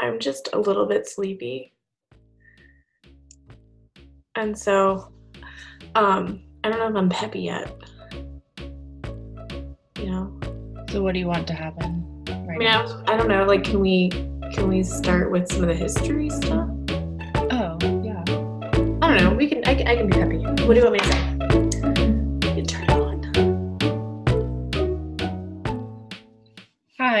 I'm just a little bit sleepy. And so um I don't know if I'm peppy yet. You know. So what do you want to happen? Right I mean, I, I don't know. Like, can we can we start with some of the history stuff? Oh yeah. I don't know. We can. I, I can be peppy. What do you want me to say?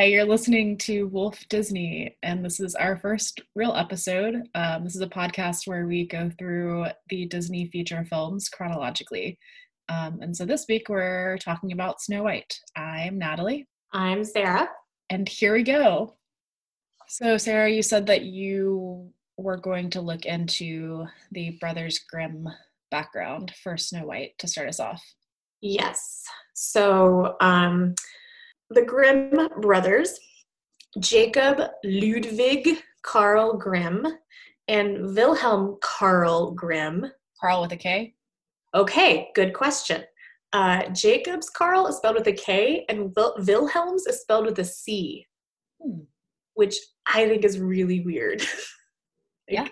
Hi, you're listening to Wolf Disney, and this is our first real episode. Um, this is a podcast where we go through the Disney feature films chronologically. Um, and so this week we're talking about Snow White. I'm Natalie. I'm Sarah. And here we go. So, Sarah, you said that you were going to look into the Brothers Grimm background for Snow White to start us off. Yes. So, um, the Grimm brothers, Jacob Ludwig Karl Grimm and Wilhelm Karl Grimm. Karl with a K? Okay, good question. Uh, Jacob's Karl is spelled with a K, and Wil- Wilhelm's is spelled with a C, hmm. which I think is really weird. like, yeah.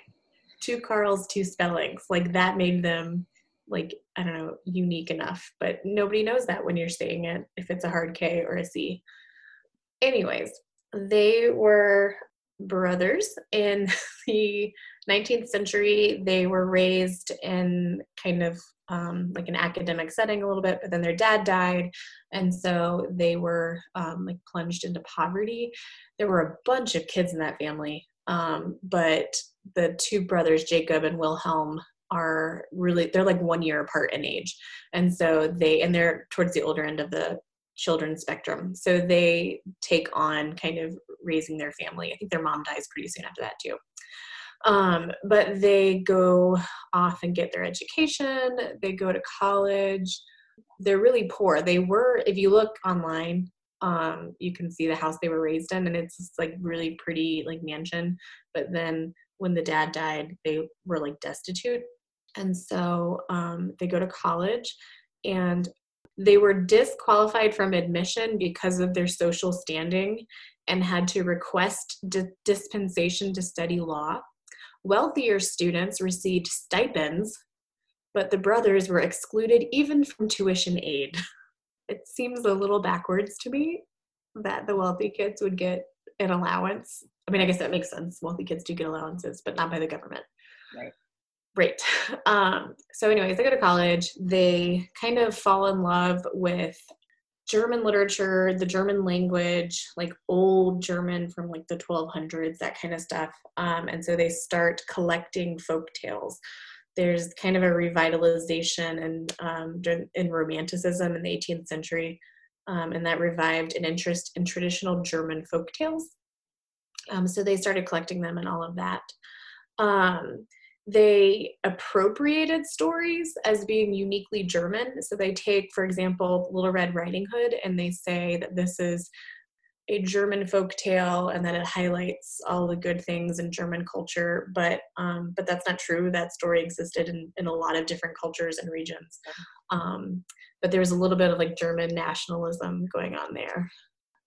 Two Karls, two spellings. Like that made them like I don't know unique enough, but nobody knows that when you're saying it if it's a hard K or a C. Anyways, they were brothers in the 19th century. They were raised in kind of um, like an academic setting a little bit, but then their dad died, and so they were um, like plunged into poverty. There were a bunch of kids in that family, um, but the two brothers, Jacob and Wilhelm, are really they're like one year apart in age, and so they and they're towards the older end of the children's spectrum. So they take on kind of raising their family. I think their mom dies pretty soon after that too. Um, but they go off and get their education, they go to college. They're really poor. They were, if you look online, um, you can see the house they were raised in, and it's like really pretty, like mansion. But then when the dad died, they were like destitute. And so um, they go to college, and they were disqualified from admission because of their social standing and had to request di- dispensation to study law. Wealthier students received stipends, but the brothers were excluded even from tuition aid. It seems a little backwards to me that the wealthy kids would get an allowance. I mean, I guess that makes sense. Wealthy kids do get allowances, but not by the government. Right. Right. Um, so, anyways, they go to college. They kind of fall in love with German literature, the German language, like old German from like the 1200s, that kind of stuff. Um, and so they start collecting folk tales. There's kind of a revitalization and um, in Romanticism in the 18th century, um, and that revived an interest in traditional German folk tales. Um, so they started collecting them and all of that. They appropriated stories as being uniquely German. So they take, for example, Little Red Riding Hood, and they say that this is a German folk tale and that it highlights all the good things in German culture. But um, but that's not true. That story existed in, in a lot of different cultures and regions. Um, but there was a little bit of like German nationalism going on there.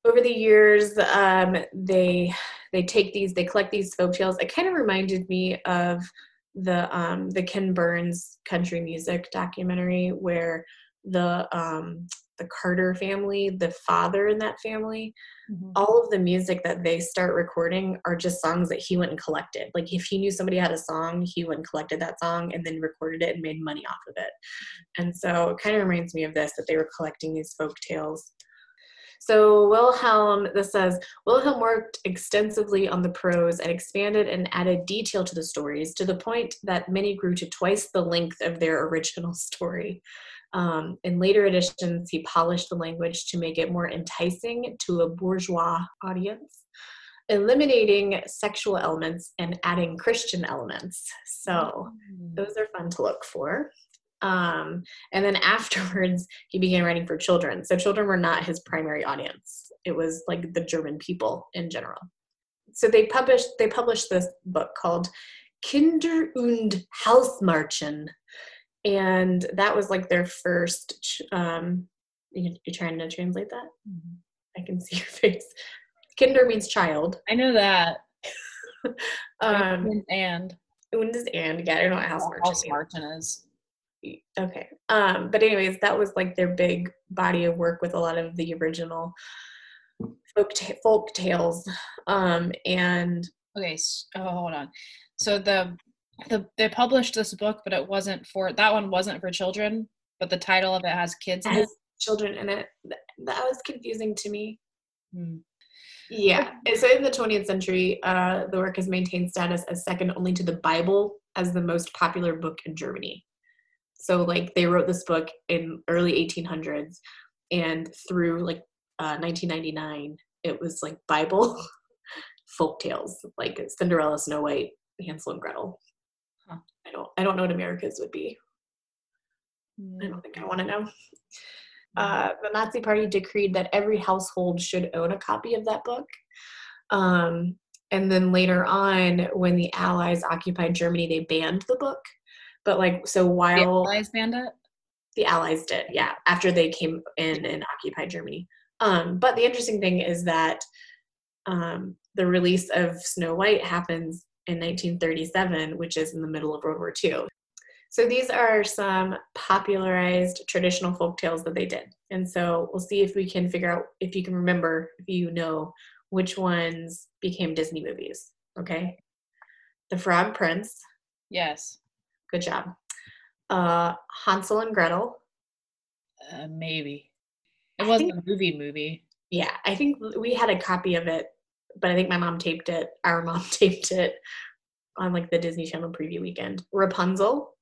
Over the years, um, they they take these, they collect these folk tales. It kind of reminded me of the um the Ken Burns country music documentary where the um the Carter family, the father in that family, mm-hmm. all of the music that they start recording are just songs that he went and collected. Like if he knew somebody had a song, he went and collected that song and then recorded it and made money off of it. And so it kind of reminds me of this that they were collecting these folk tales so Wilhelm, this says, Wilhelm worked extensively on the prose and expanded and added detail to the stories to the point that many grew to twice the length of their original story. Um, in later editions, he polished the language to make it more enticing to a bourgeois audience, eliminating sexual elements and adding Christian elements. So, mm. those are fun to look for. Um, and then afterwards, he began writing for children. So children were not his primary audience. It was like the German people in general. So they published they published this book called Kinder und Hausmärchen, and that was like their first. Um, you, are trying to translate that? Mm-hmm. I can see your face. Kinder means child. I know that. um, and when does and yeah, I don't know what house. House. Martin is. Okay. Um, but anyways, that was like their big body of work with a lot of the original folk ta- folk tales. Um, and Okay, oh, hold on. So the the they published this book, but it wasn't for that one wasn't for children, but the title of it has kids in it. children in it. That was confusing to me. Hmm. Yeah. So in the 20th century, uh, the work has maintained status as second only to the Bible as the most popular book in Germany. So like they wrote this book in early 1800s, and through like uh, 1999, it was like Bible folk tales like Cinderella, Snow White, Hansel and Gretel. Huh. I don't I don't know what America's would be. I don't think I want to know. Uh, the Nazi Party decreed that every household should own a copy of that book. Um, and then later on, when the Allies occupied Germany, they banned the book. But like, so The while Allies Bandit. the Allies did, yeah, after they came in and occupied Germany. Um, but the interesting thing is that um, the release of Snow White happens in 1937, which is in the middle of World War II. So these are some popularized traditional folk tales that they did. And so we'll see if we can figure out if you can remember, if you know which ones became Disney movies. Okay. The Frog Prince, Yes. Good job. Uh, Hansel and Gretel, Uh, maybe. It I wasn't think- a movie movie. yeah, I think we had a copy of it, but I think my mom taped it. Our mom taped it on like the Disney Channel preview weekend. Rapunzel,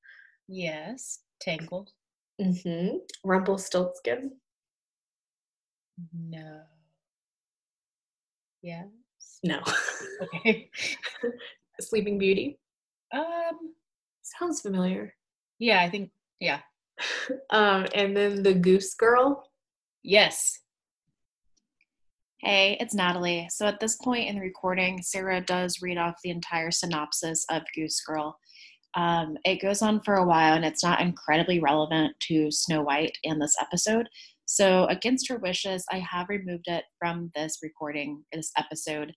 Yes. Tangled. mm-hmm. Rumpelstiltskin, No. Yeah. no, Okay. Sleeping Beauty. Um. Sounds familiar. Yeah, I think. Yeah. Um, and then the Goose Girl. Yes. Hey, it's Natalie. So at this point in the recording, Sarah does read off the entire synopsis of Goose Girl. Um, it goes on for a while and it's not incredibly relevant to Snow White in this episode. So, against her wishes, I have removed it from this recording, this episode,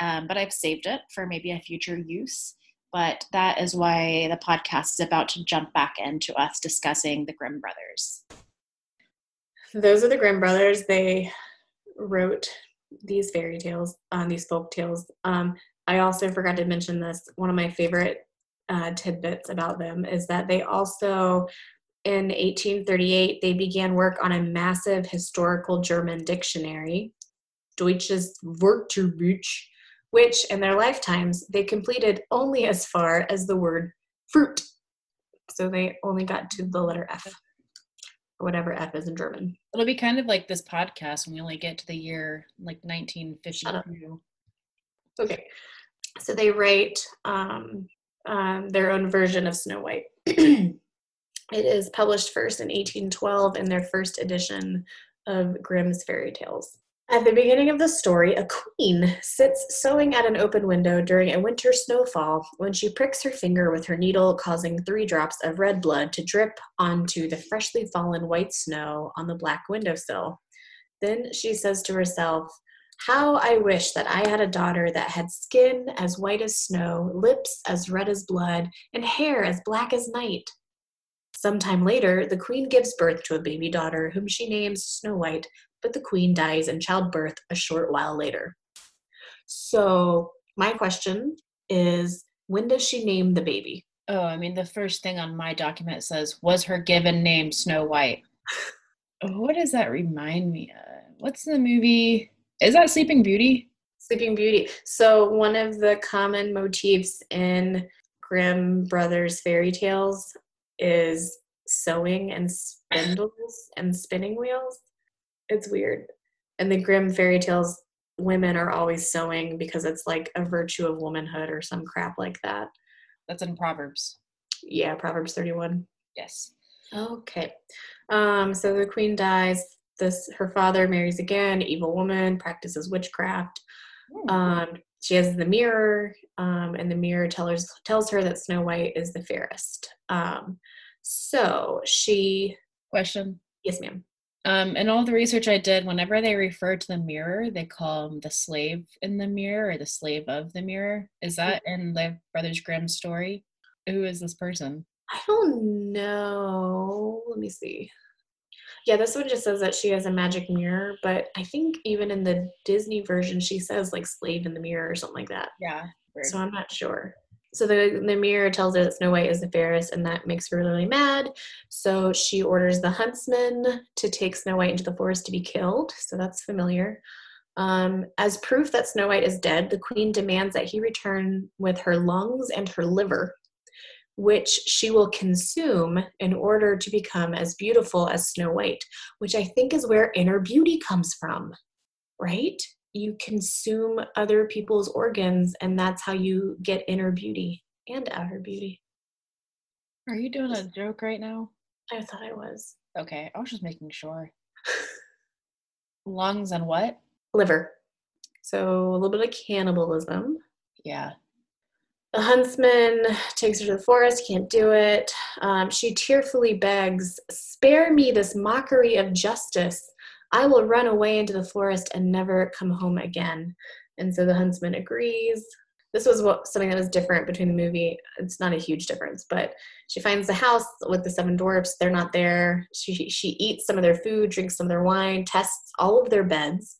um, but I've saved it for maybe a future use. But that is why the podcast is about to jump back into us discussing the Grimm brothers. Those are the Grimm brothers. They wrote these fairy tales, um, these folk tales. Um, I also forgot to mention this. One of my favorite uh, tidbits about them is that they also, in 1838, they began work on a massive historical German dictionary, Deutsches Wörterbuch, which in their lifetimes they completed only as far as the word fruit. So they only got to the letter F, or whatever F is in German. It'll be kind of like this podcast when we only get to the year like 1952. Okay. So they write um, um, their own version of Snow White. it is published first in 1812 in their first edition of Grimm's Fairy Tales. At the beginning of the story, a queen sits sewing at an open window during a winter snowfall when she pricks her finger with her needle, causing three drops of red blood to drip onto the freshly fallen white snow on the black windowsill. Then she says to herself, how I wish that I had a daughter that had skin as white as snow, lips as red as blood, and hair as black as night. Sometime later, the queen gives birth to a baby daughter whom she names Snow White, but the queen dies in childbirth a short while later. So, my question is when does she name the baby? Oh, I mean, the first thing on my document says, was her given name Snow White? what does that remind me of? What's the movie? Is that Sleeping Beauty? Sleeping Beauty. So, one of the common motifs in Grimm Brothers fairy tales is sewing and spindles and spinning wheels. It's weird. And the Grimm fairy tales, women are always sewing because it's like a virtue of womanhood or some crap like that. That's in Proverbs. Yeah, Proverbs 31. Yes. Okay. Um, so the queen dies. This her father marries again, evil woman, practices witchcraft. Um, she has the mirror, um, and the mirror tells tells her that Snow White is the fairest. Um, so she, Question. yes, ma'am. Um, and all the research I did, whenever they refer to the mirror, they call him the slave in the mirror or the slave of the mirror. Is that in the Brothers Grimm story? Who is this person? I don't know. Let me see. Yeah, this one just says that she has a magic mirror, but I think even in the Disney version, she says like slave in the mirror or something like that. Yeah. weird. So I'm not sure. So the, the mirror tells her that Snow White is the fairest, and that makes her really mad. So she orders the huntsman to take Snow White into the forest to be killed. So that's familiar. Um, as proof that Snow White is dead, the queen demands that he return with her lungs and her liver, which she will consume in order to become as beautiful as Snow White, which I think is where inner beauty comes from, right? You consume other people's organs, and that's how you get inner beauty and outer beauty. Are you doing a joke right now? I thought I was. Okay, I was just making sure. Lungs and what? Liver. So a little bit of cannibalism. Yeah. The huntsman takes her to the forest, can't do it. Um, she tearfully begs, Spare me this mockery of justice. I will run away into the forest and never come home again. And so the huntsman agrees. This was what something that was different between the movie. It's not a huge difference, but she finds the house with the seven dwarfs. They're not there. She she eats some of their food, drinks some of their wine, tests all of their beds,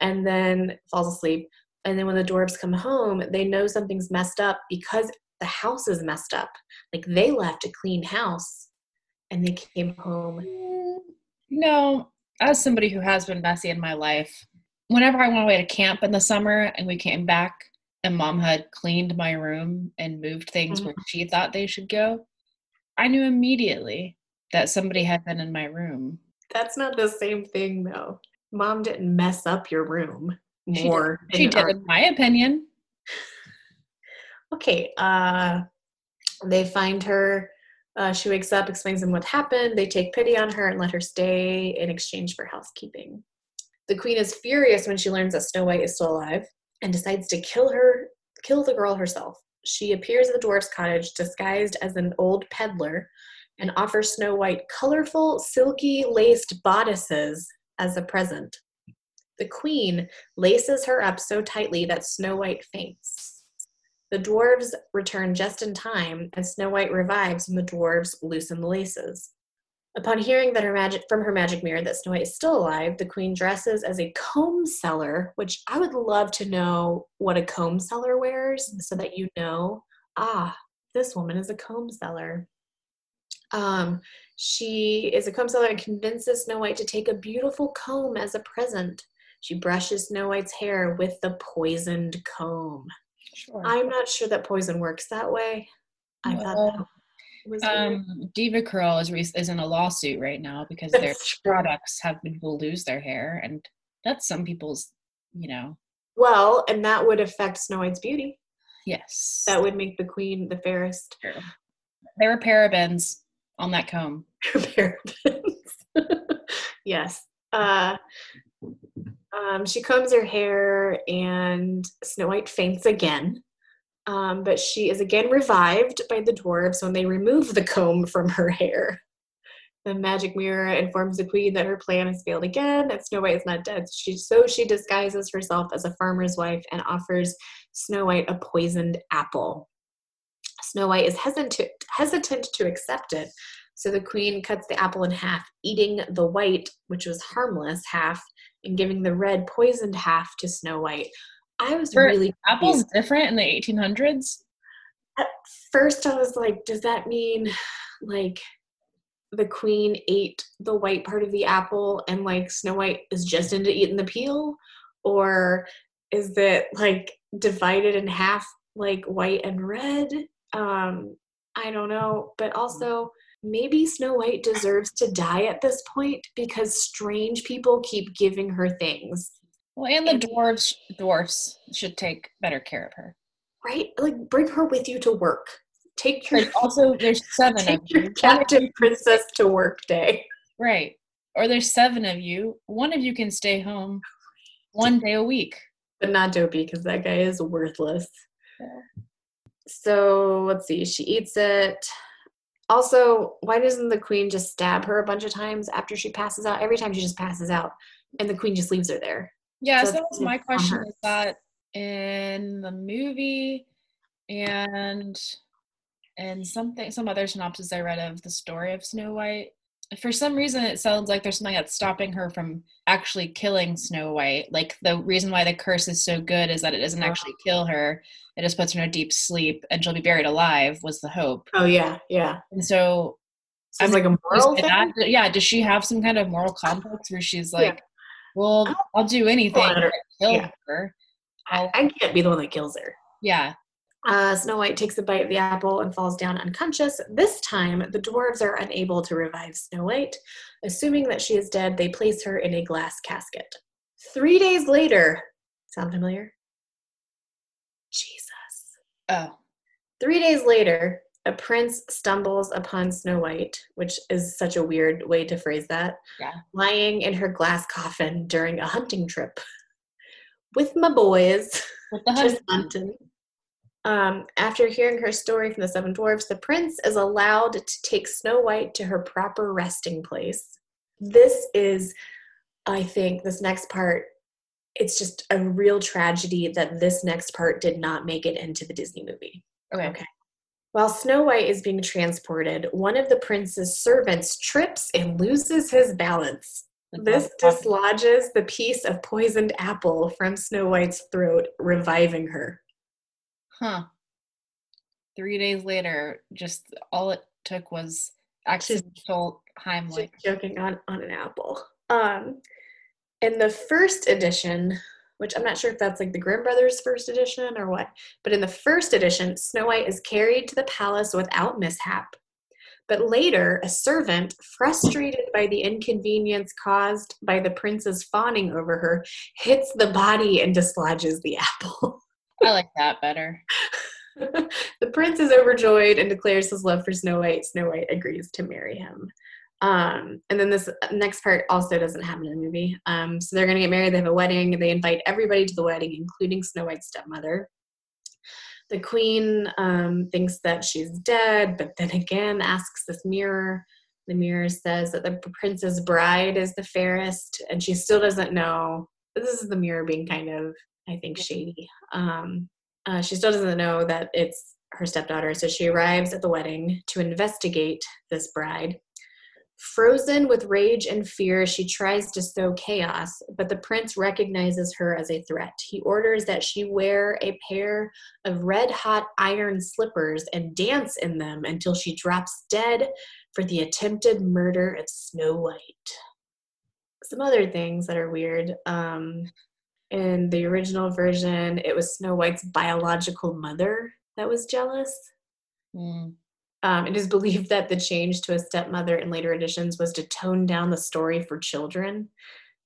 and then falls asleep. And then when the dwarfs come home, they know something's messed up because the house is messed up. Like they left a clean house and they came home. No, as somebody who has been messy in my life, whenever I went away to camp in the summer and we came back and mom had cleaned my room and moved things where she thought they should go, I knew immediately that somebody had been in my room. That's not the same thing though. Mom didn't mess up your room She did- more. She did, in my opinion. Okay, uh, they find her. Uh, she wakes up, explains them what happened. They take pity on her and let her stay in exchange for housekeeping. The queen is furious when she learns that Snow White is still alive and decides to kill her, kill the girl herself. She appears at the dwarf's cottage disguised as an old peddler and offers Snow White colorful, silky laced bodices as a present. The queen laces her up so tightly that Snow White faints. The dwarves return just in time, and Snow White revives when the dwarves loosen the laces. Upon hearing that her magic from her magic mirror that Snow White is still alive, the queen dresses as a comb seller, which I would love to know what a comb seller wears, so that you know, ah, this woman is a comb seller. Um, she is a comb seller and convinces Snow White to take a beautiful comb as a present. She brushes Snow White's hair with the poisoned comb. Sure. I'm not sure that poison works that way. I thought that was. Um, DevaCurl is re- is in a lawsuit right now because their products have people lose their hair, and that's some people's, you know, Well, and that would affect Snow White's beauty. yes. That would make the queen the fairest. True. There were parabens on that comb. parabens. yes. Uh, um, she combs her hair, and Snow White faints again. Um, but she is again revived by the dwarves when they remove the comb from her hair. The magic mirror informs the queen that her plan has failed again, that Snow White is not dead. She, so she disguises herself as a farmer's wife and offers Snow White a poisoned apple. Snow White is hesitant, hesitant to accept it, so the queen cuts the apple in half, eating the white, which was harmless, half, and giving the red poisoned half to Snow White. I was For really Apple's confused. different in the 1800s. At first, I was like, does that mean like the queen ate the white part of the apple and like Snow White is just into eating the peel? Or is it like divided in half, like white and red? Um, I don't know. But also, maybe Snow White deserves to die at this point because strange people keep giving her things. Well, and the And- dwarves dwarfs should take better care of her. Right? Like, bring her with you to work. Take your But also, there's seven of Take you. your captain princess to work day. Right. Or there's seven of you. One of you can stay home one day a week. But not Dopey because that guy is worthless. Yeah. So let's see. She eats it. Also, why doesn't the queen just stab her a bunch of times after she passes out? Every time she just passes out, and the queen just leaves her there. Yeah, So so, that was my question is that in the movie and and something some other synopsis I read of the story of Snow White, for some reason it sounds like there's something that's stopping her from actually killing Snow White. Like the reason why the curse is so good is that it doesn't actually kill her. It just puts her in a deep sleep and she'll be buried alive was the hope. Oh yeah, yeah. And so So it's I'm like a moral thing. that. Yeah, does she have some kind of moral complex where she's Yeah. like, "Well, I'll- I'll do anything to kill yeah. her." I, I can't be the one that kills her. Yeah, Uh, Snow White takes a bite of the apple and falls down unconscious. This time, the dwarves are unable to revive Snow White. Assuming that she is dead, they place her in a glass casket. Three days later, sound familiar? Jesus. Oh, Three days later, a prince stumbles upon Snow White, which is such a weird way to phrase that, Yeah. lying in her glass coffin during a hunting trip with my boys. with the just hunting. Um, after hearing her story from the seven dwarfs, the prince is allowed to take Snow White to her proper resting place. This is, I think, this next part. It's just a real tragedy that this next part did not make it into the Disney movie. Okay. Okay. While Snow White is being transported, one of the prince's servants trips and loses his balance. This dislodges the piece of poisoned apple from Snow White's throat, reviving her. Huh? Three days later, just all it took was accidental Heimlich. Just joking on, on an apple. Um, in the first edition, which I'm not sure if that's like the Grimm Brothers first edition or what, but in the first edition, Snow White is carried to the palace without mishap. But later, a servant, frustrated by the inconvenience caused by the prince's fawning over her, hits the body and dislodges the apple. I like that better. the prince is overjoyed and declares his love for Snow White. Snow White agrees to marry him. Um, and then this next part also doesn't happen in the movie. Um, so they're going to get married. They have a wedding. They invite everybody to the wedding, including Snow White's stepmother. The queen um, thinks that she's dead, but then again asks this mirror. The mirror says that the prince's bride is the fairest, and she still doesn't know. This is the mirror being kind of, I think, shady. Um, uh, she still doesn't know that it's her stepdaughter, so she arrives at the wedding to investigate this bride. Frozen with rage and fear, she tries to sow chaos, but the prince recognizes her as a threat. He orders that she wear a pair of red hot iron slippers and dance in them until she drops dead for the attempted murder of Snow White. Some other things that are weird. Um, in the original version, it was Snow White's biological mother that was jealous. Mm. Um, it is believed that the change to a stepmother in later editions was to tone down the story for children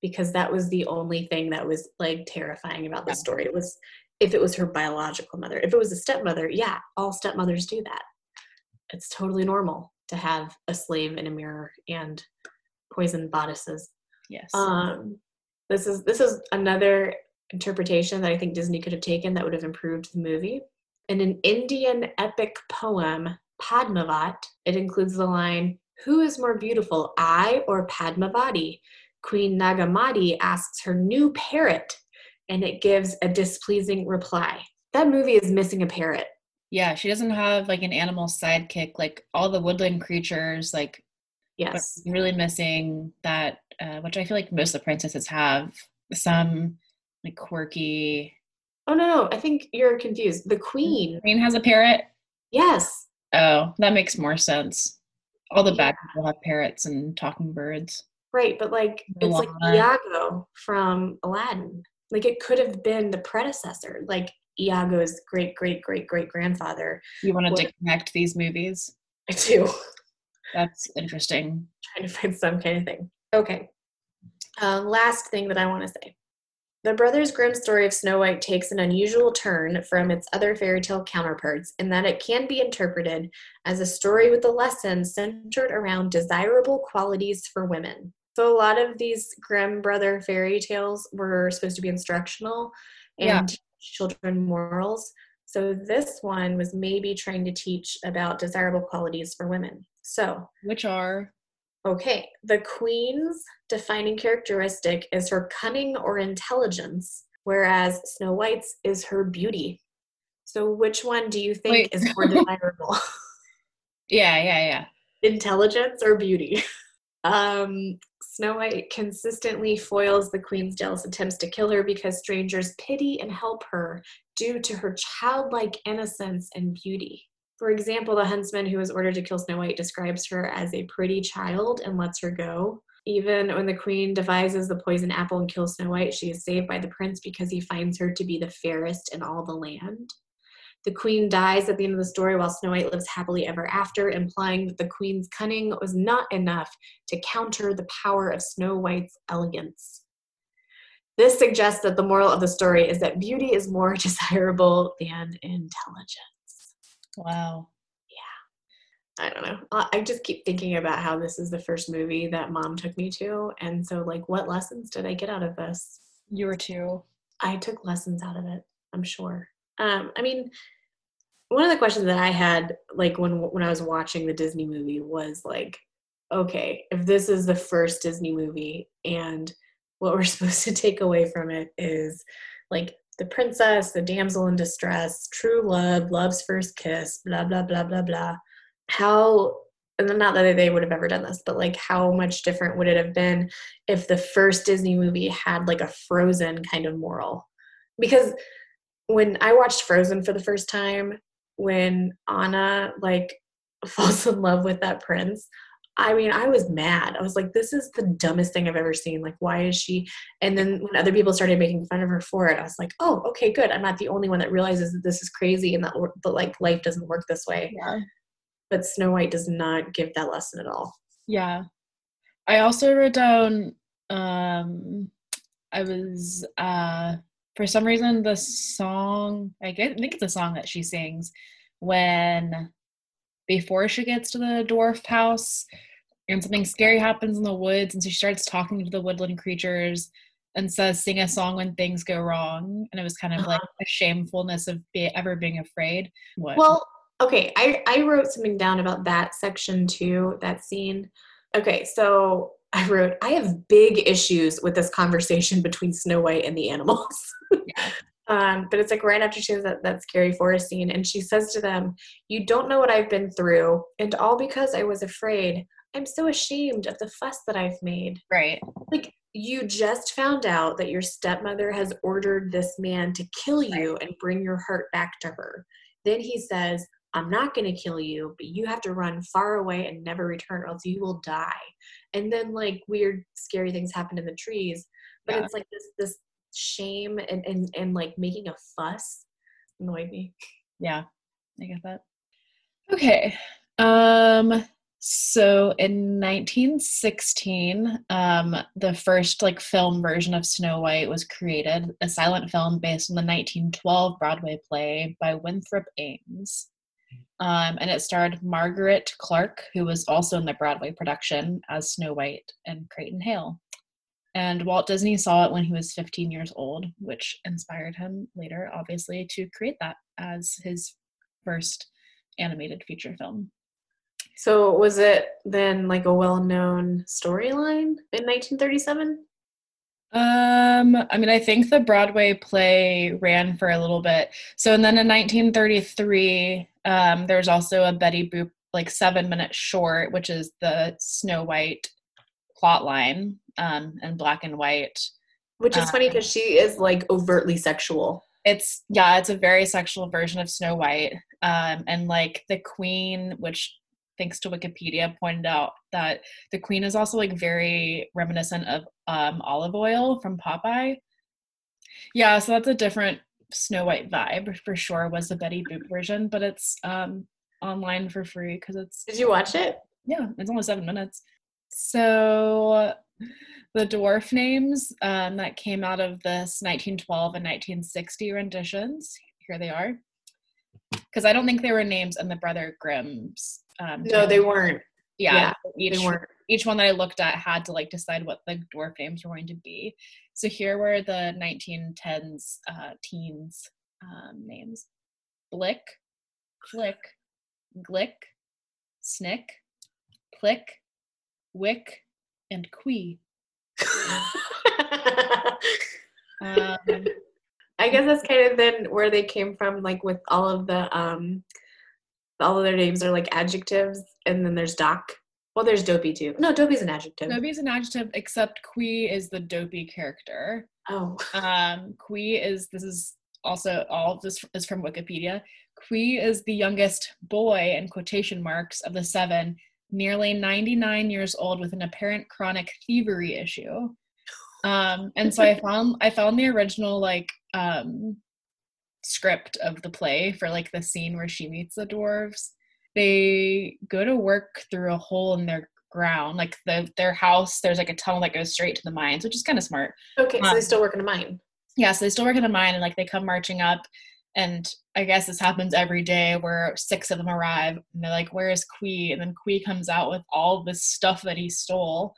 because that was the only thing that was like terrifying about the story. It was if it was her biological mother. If it was a stepmother, yeah, all stepmothers do that. It's totally normal to have a slave in a mirror and poison bodices. Yes. Um, this is this is another interpretation that I think Disney could have taken that would have improved the movie. In an Indian epic poem, Padmavat, it includes the line, "Who is more beautiful, I or Padmavati?" Queen Nagamati asks her new parrot, and it gives a displeasing reply. That movie is missing a parrot. yeah, she doesn't have like an animal sidekick like all the woodland creatures. Like, Yes. really missing that, uh, which I feel like most of the princesses have some like quirky. Oh no, no, I think you're confused. The queen, Queen has a parrot. yes, Oh, that makes more sense. All the Yeah. bad people have parrots and talking birds. Right, but like it's like Iago from Aladdin. Like it could have been the predecessor, like Iago's great great great great grandfather. You wanted to connect these movies? I do. That's interesting. Trying to find some kind of thing. Okay. Uh, last thing that I want to say. The Brothers Grimm story of Snow White takes an unusual turn from its other fairy tale counterparts in that it can be interpreted as a story with a lesson centered around desirable qualities for women. So, a lot of these Grimm brother fairy tales were supposed to be instructional and Yeah. teach children morals. So, this one was maybe trying to teach about desirable qualities for women. So, which are okay, the queen's defining characteristic is her cunning or intelligence, whereas Snow White's is her beauty. So, which one do you think Wait. is more desirable? yeah, yeah, yeah. intelligence or beauty. Um, Snow White consistently foils the queen's jealous attempts to kill her because strangers pity and help her due to her childlike innocence and beauty. For example, the huntsman who was ordered to kill Snow White describes her as a pretty child and lets her go. Even when the queen devises the poison apple and kills Snow White, she is saved by the prince because he finds her to be the fairest in all the land. The queen dies at the end of the story while Snow White lives happily ever after, implying that the queen's cunning was not enough to counter the power of Snow White's elegance. This suggests that the moral of the story is that beauty is more desirable than intelligence. Wow. Yeah. I don't know. I I just keep thinking about how this is the first movie that mom took me to. And so, like, what lessons did I get out of this? You were too. I took lessons out of it, I'm sure. Um, I mean, one of the questions that I had, like when when I was watching the Disney movie, was like, okay, if this is the first Disney movie, and what we're supposed to take away from it is like the princess, the damsel in distress, true love, love's first kiss, blah blah blah blah blah. How and not that they would have ever done this, but like how much different would it have been if the first Disney movie had like a Frozen kind of moral? Because when I watched Frozen for the first time, when Anna like falls in love with that prince, I mean, I was mad. I was like, this is the dumbest thing I've ever seen. Like, why is she? And then when other people started making fun of her for it, I was like, oh, okay, good. I'm not the only one that realizes that this is crazy and that, but like, life doesn't work this way. Yeah. But Snow White does not give that lesson at all. Yeah. I also wrote down um I was uh for some reason the song I get- I think it's a song that she sings when before she gets to the dwarf house and something scary happens in the woods and so she starts talking to the woodland creatures and says sing a song when things go wrong and it was kind of like uh-huh. a shamefulness of be, ever being afraid what Well, okay, I, I wrote something down about that section too, that scene. Okay, so I wrote, I have big issues with this conversation between Snow White and the animals. Yeah. um, but it's like right after she has that, that scary forest scene, and she says to them, You don't know what I've been through, and all because I was afraid. I'm so ashamed of the fuss that I've made. right Like, you just found out that your stepmother has ordered this man to kill you and bring your heart back to her. Then he says, I'm not going to kill you, but you have to run far away and never return, or else you will die. And then, like, weird, scary things happen in the trees. But Yeah. it's like this, this shame and, and, and like making a fuss annoyed me. Yeah, I get that. Okay. Um so in 1916, um the first like film version of Snow White was created, a silent film based on the 1912 Broadway play by Winthrop Ames. Um, and it starred Margaret Clark, who was also in the Broadway production as Snow White and Creighton Hale. And Walt Disney saw it when he was 15 years old, which inspired him later, obviously, to create that as his first animated feature film. So, was it then like a well known storyline in 1937? Um, I mean, I think the Broadway play ran for a little bit. So, and then in 1933, um, there's also a Betty Boop like seven minute short, which is the Snow White plot line um, in black and white. Which is Uh, funny because she is like overtly sexual. It's yeah, it's a very sexual version of Snow White, um, and like the Queen, which thanks to Wikipedia pointed out that the Queen is also like very reminiscent of um, Olive Oyl from Popeye. Yeah, so that's a different Snow White vibe for sure. Was the Betty Boop version, but it's um, online for free because it's Did you watch it? yeah, it's only seven minutes. So the dwarf names um, that came out of this 1912 and 1960 renditions, here they are. Because I don't think they were names in the Brother Grimm's. Um, No, they weren't. Yeah, yeah, each They weren't. each one that I looked at had to like decide what the dwarf names were going to be. So here were the 1910s uh, teens um, names: Blick, Click, Glick, Snick, Plick, Wick, and Quee. Um, I guess that's kind of then where they came from, like with all of the um, all of their names are like adjectives, and then there's Doc. Well, there's Dopey too. No, Dopey's an adjective. Dopey's an adjective, except Quee is the dopey character. Oh, Um, Quee is this is also all this is from Wikipedia. Quee is the youngest boy in quotation marks of the seven, nearly 99 years old with an apparent chronic thievery issue. Um, and so I found I found the original like um script of the play for like the scene where she meets the dwarves. They go to work through a hole in their ground, like the their house. There's like a tunnel that goes straight to the mines, which is kind of smart okay. So Um, they still work in a mine. yeah, so they still work in a mine and like they come marching up. And I guess this happens every day where six of them arrive and they're like, Where is Quee? And then Quee comes out with all this stuff that he stole.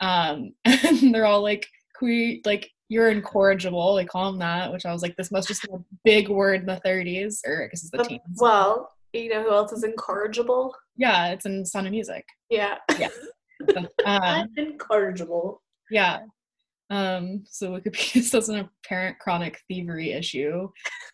Um, and they're all like, Quee, like, you're incorrigible. They call him that, which I was like, This must just be a big word in the 30s, or I guess it's the teens. Well, you know who else is incorrigible? Yeah, it's in Sound of Music. Yeah, Um, I'm incorrigible. Yeah. Um, so Wikipedia says an apparent chronic thievery issue,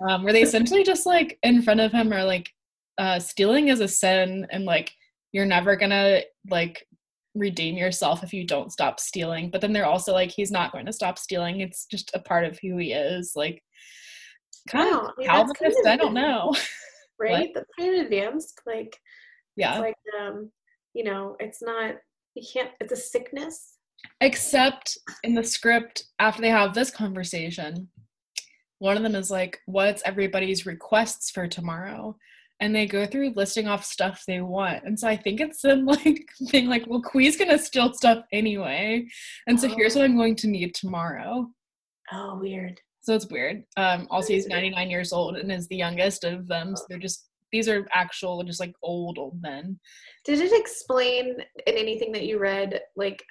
um, where they essentially just like in front of him are like, uh, stealing is a sin, and like you're never gonna like redeem yourself if you don't stop stealing. But then they're also like, he's not going to stop stealing. It's just a part of who he is. Like, kind Wow, of I mean, kind Calvinist. of I don't know. Right? That's kind of advanced. Like, yeah. it's like, um, you know, it's not. You can't. It's a sickness. Except in the script, after they have this conversation, one of them is like, What's everybody's requests for tomorrow? And they go through listing off stuff they want. And so I think it's them like being like, Well, Quee's gonna steal stuff anyway. And so here's Oh. what I'm going to need tomorrow. Oh, weird. So it's weird. Um, also, he's 99 years old and is the youngest of them. So they're just, these are actual, just like old, old men. Did it explain in anything that you read, like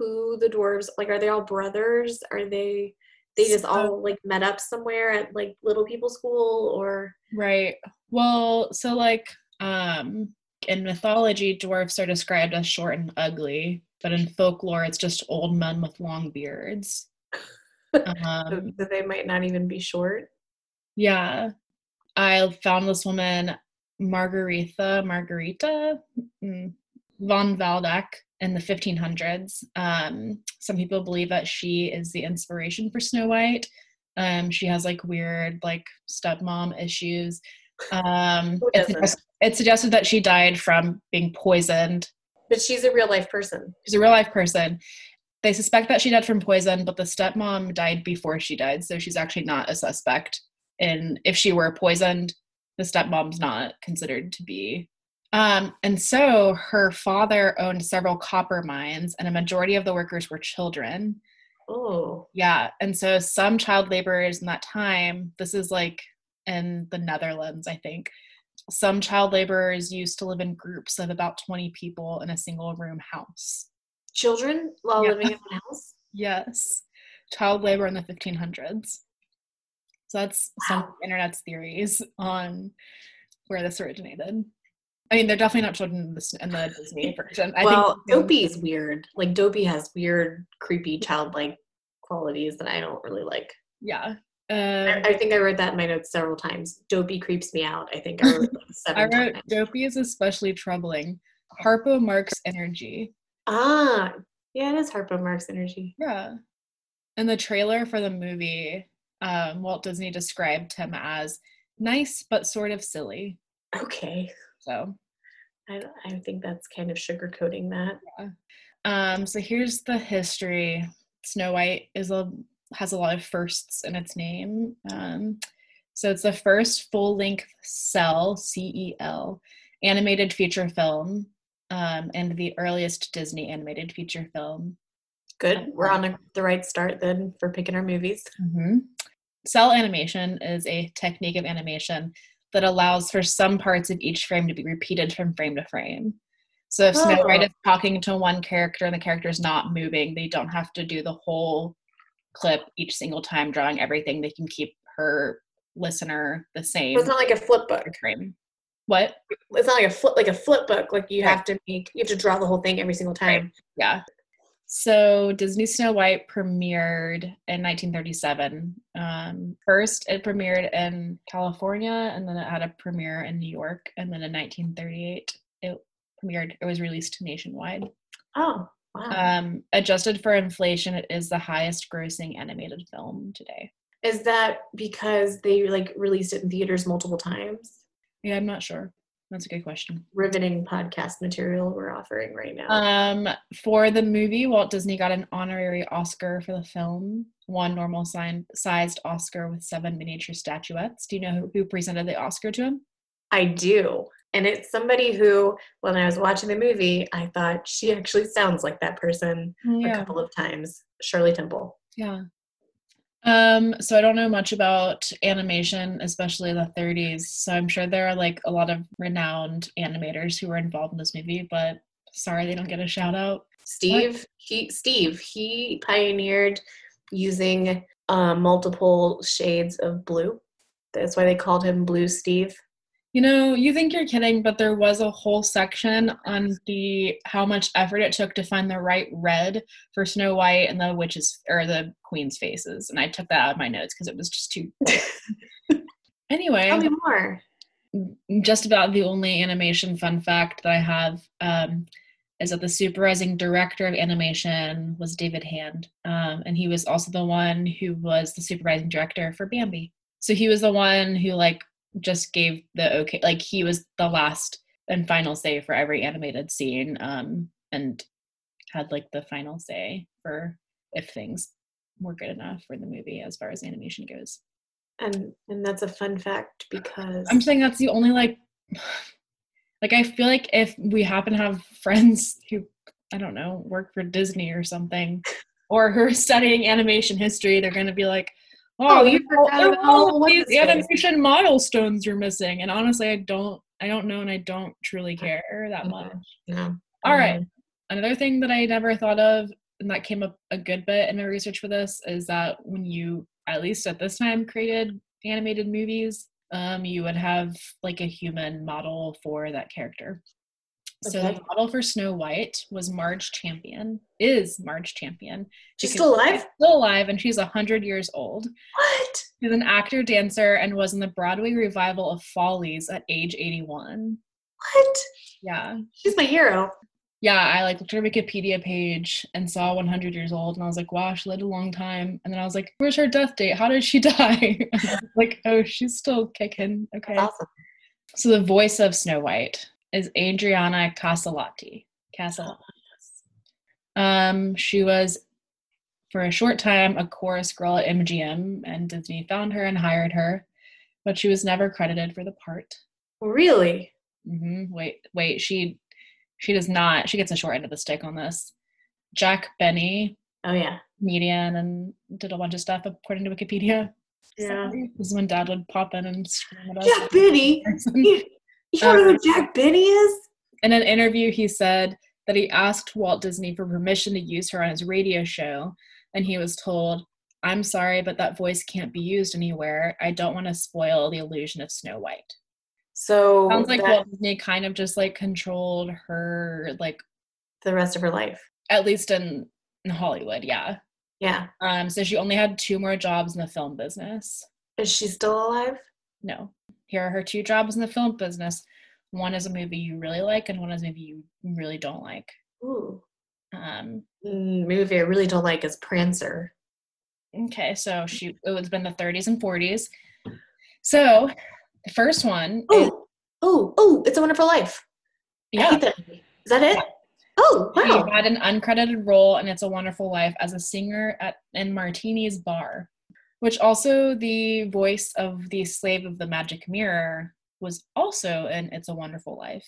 who the dwarves like? Are they all brothers? Are they? They just So- all like met up somewhere at like little people school, or Right. Well, so like um in mythology, dwarfs are described as short and ugly, but in folklore, it's just old men with long beards. Um, that they might not even be short. yeah, I found this woman, Margaretha, Margarita mm, von Waldeck, in the 1500s. Um, some people believe that she is the inspiration for Snow White. Um, she has like weird like stepmom issues. Um, doesn't? it's suggested that she died from being poisoned. But she's a real life person. She's a real life person. They suspect that she died from poison, but the stepmom died before she died, so she's actually not a suspect. And if she were poisoned, the stepmom's not considered to be. Um, and so her father owned several copper mines, and a majority of the workers were children. Oh, Yeah, and so some child laborers in that time, this is like in the Netherlands, I think. Some child laborers used to live in groups of about 20 people in a single room house. children while Yeah. living in one house. Yes, child labor in the 1500s. So that's some Wow. internet's theories on where this originated. I mean, they're definitely not children in the, in the Disney version. I well, think Dopey is weird. Like Dopey has weird, creepy, childlike qualities that I don't really like. yeah. I, Um, I think I read that in my notes several times. Dopey creeps me out. I think I wrote like I wrote times. Dopey is especially troubling. Harpo Marx energy. Ah, yeah, it is Harpo Marx energy. Yeah. In the trailer for the movie, um, Walt Disney described him as nice but sort of silly. Okay, So, I, I think that's kind of sugarcoating that. um, so here's the history. Snow White is a has a lot of firsts in its name. Um, so it's the first full-length cel C E L animated feature film, um, and the earliest Disney animated feature film. Good. We're on a, the right start then for picking our movies. Mm-hmm. Cel animation is a technique of animation that allows for some parts of each frame to be repeated from frame to frame. So if Snow Oh. is talking to one character and the character is not moving, they don't have to do the whole clip each single time drawing everything. They can keep her listener the same So it's not like a flip book. frame. What? It's not like a flip like a flip book. Like you have to make you have to draw the whole thing every single time. Yeah. So Disney Snow White premiered in 1937. Um, first, it premiered in California, and then it had a premiere in New York, and then in 1938, it premiered. It was released nationwide. Oh wow! Um, adjusted for inflation, it is the highest-grossing animated film today. Is that because they like released it in theaters multiple times? Yeah, I'm not sure. That's a good question. Riveting podcast material we're offering right now. Um, for the movie, Walt Disney got an honorary Oscar for the film, one normal sign- sized Oscar with seven miniature statuettes. Do you know who, who presented the Oscar to him? I do. And it's somebody who, when I was watching the movie, I thought she actually sounds like that person a couple of times. Shirley Temple. Yeah. Um, so I don't know much about animation, especially the 30s. So I'm sure there are like a lot of renowned animators who were involved in this movie, but sorry they don't get a shout out. Steve, what? he Steve, he pioneered using uh, multiple shades of blue. That's why they called him Blue Steve. You know, you think you're kidding, but there was a whole section on the how much effort it took to find the right red for Snow White and the witches or the queen's faces, and I took that out of my notes because it was just too. anyway, tell me more. Just about the only animation fun fact that I have um, is that the supervising director of animation was David Hand, um, and he was also the one who was the supervising director for Bambi. So he was the one who like just gave the okay like he was the last and final say for every animated scene um and had like the final say for if things were good enough for the movie as far as animation goes. And and that's a fun fact because i'm saying that's the only like like i feel like if we happen to have friends who i don't know work for disney or something or who are studying animation history they're going to be like oh, you forgot all these animation milestones you're missing. And honestly, I don't, I don't know, and I don't truly care that much. No. All right. Another thing that I never thought of, and that came up a good bit in my research for this, is that when you, at least at this time, created animated movies, um, you would have like a human model for that character. Okay. So the model for Snow White was Marge Champion, is Marge Champion. She's still alive? Still alive, and she's 100 years old. What? She's an actor, dancer, and was in the Broadway revival of Follies at age 81. What? Yeah. She's my hero. Yeah, I like looked at her Wikipedia page and saw 100 years old, and I was like, wow, she lived a long time. And then I was like, where's her death date? How did she die? like, oh, she's still kicking. Okay. That's awesome. So the voice of Snow White is Adriana Caselotti. Caselotti. Um, she was for a short time a chorus girl at MGM, and Disney found her and hired her, but she was never credited for the part. Really? Mm-hmm. Wait, wait. She she does not. She gets a short end of the stick on this. Jack Benny. Oh yeah. Comedian and did a bunch of stuff according to Wikipedia. Yeah. This is when Dad would pop in and scream at us. Jack Benny. You don't um, know who Jack Benny is? In an interview, he said that he asked Walt Disney for permission to use her on his radio show, and he was told, I'm sorry, but that voice can't be used anywhere. I don't want to spoil the illusion of Snow White. So sounds like that, Walt Disney kind of just like controlled her like the rest of her life. At least in, in Hollywood, yeah. Yeah. Um, so she only had two more jobs in the film business. Is she still alive? No here are her two jobs in the film business. One is a movie you really like, and one is a movie you really don't like. Ooh. Um, mm, movie I really don't like is Prancer. Okay, so she it was been the 30s and 40s. So the first one. Oh, oh, oh! It's a Wonderful Life. Yeah. That is that it? Yeah. Oh, wow. He had an uncredited role in It's a Wonderful Life as a singer at in Martini's bar which also the voice of the slave of the magic mirror was also in It's a Wonderful Life.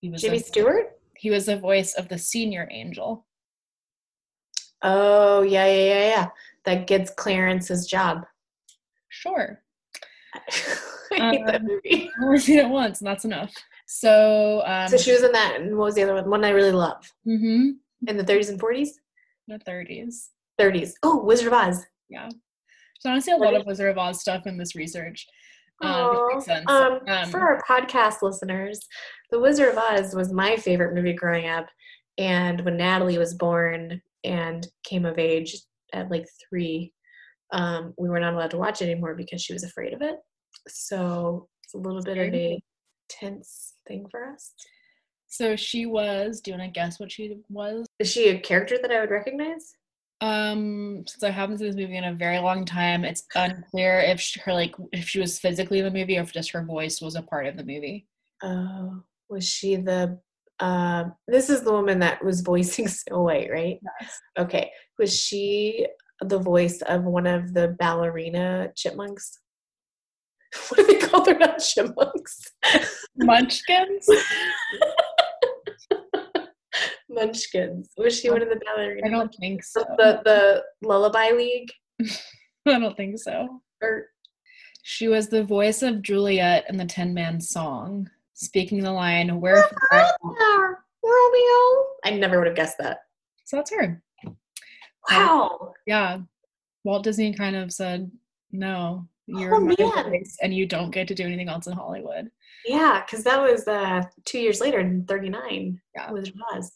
He was Jimmy a, Stewart? He was the voice of the senior angel. Oh, yeah, yeah, yeah, yeah. That gets Clarence his job. Sure. I hate um, that movie. I've only seen it once, and that's enough. So, um, so she was in that, and what was the other one? One I really love. Mm-hmm. In the 30s and 40s. The 30s. 30s. Oh, Wizard of Oz. Yeah. So honestly, a lot of Wizard of Oz stuff in this research. Um. Um, Um, for our podcast listeners, The Wizard of Oz was my favorite movie growing up. And when Natalie was born and came of age at like three, um, we were not allowed to watch it anymore because she was afraid of it. So it's a little bit of a tense thing for us. so she was. Do you want to guess what she was? Is she a character that I would recognize? Um, since I haven't seen this movie in a very long time, it's unclear if she, her like if she was physically in the movie or if just her voice was a part of the movie. Oh, was she the? Uh, this is the woman that was voicing Snow White, right? Yes. Okay, was she the voice of one of the ballerina chipmunks? What do they call? They're not chipmunks. Munchkins? Munchkins. Was she one of the ballerina? I don't think so. The the Lullaby League I don't think so. or She was the voice of Juliet in the Tin Man Song, speaking the line "Where." Romeo? I never would have guessed that. So that's her. Wow. Yeah, Walt Disney kind of said, "No, you're Oh, my man. voice, and you don't get to do anything else in Hollywood." Yeah, because that was uh, two years later in '39. Yeah. Of Oz.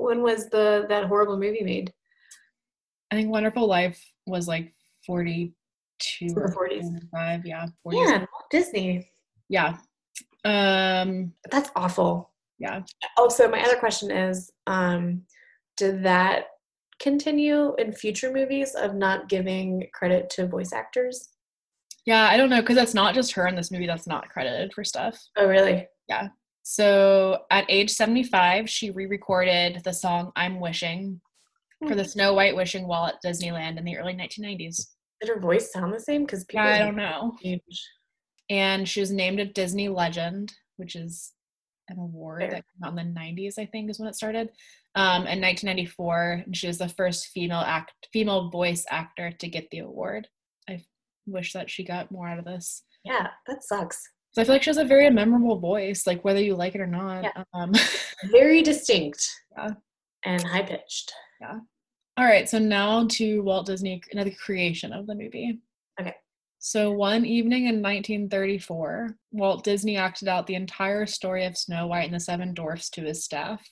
When was the that horrible movie made? I think Wonderful Life was like forty-two So or 40s. forty-five. Yeah, 40s. Yeah, Disney. yeah. Um, That's awful. yeah. Also, my other question is, um, did that continue in future movies of not giving credit to voice actors? Yeah, I don't know because that's not just her in this movie that's not credited for stuff. Oh, really? So at age 75, she re recorded the song I'm Wishing for the Snow White Wishing Wall at Disneyland in the early 1990s. Did her voice sound the same? Because people Yeah, I don't know. And she was named a Disney Legend, which is an award Fair. that came out in the 90s, I think, is when it started. Um, in 1994, and she was the first female act, female voice actor to get the award. I wish that she got more out of this. Yeah, that sucks. So I feel like she has a very memorable voice, like whether you like it or not. Yeah. Um, Very distinct. Yeah. And high pitched. Yeah. All right, so now to Walt Disney, another creation of the movie. Okay. So one evening in 1934, Walt Disney acted out the entire story of Snow White and the Seven Dwarfs to his staff.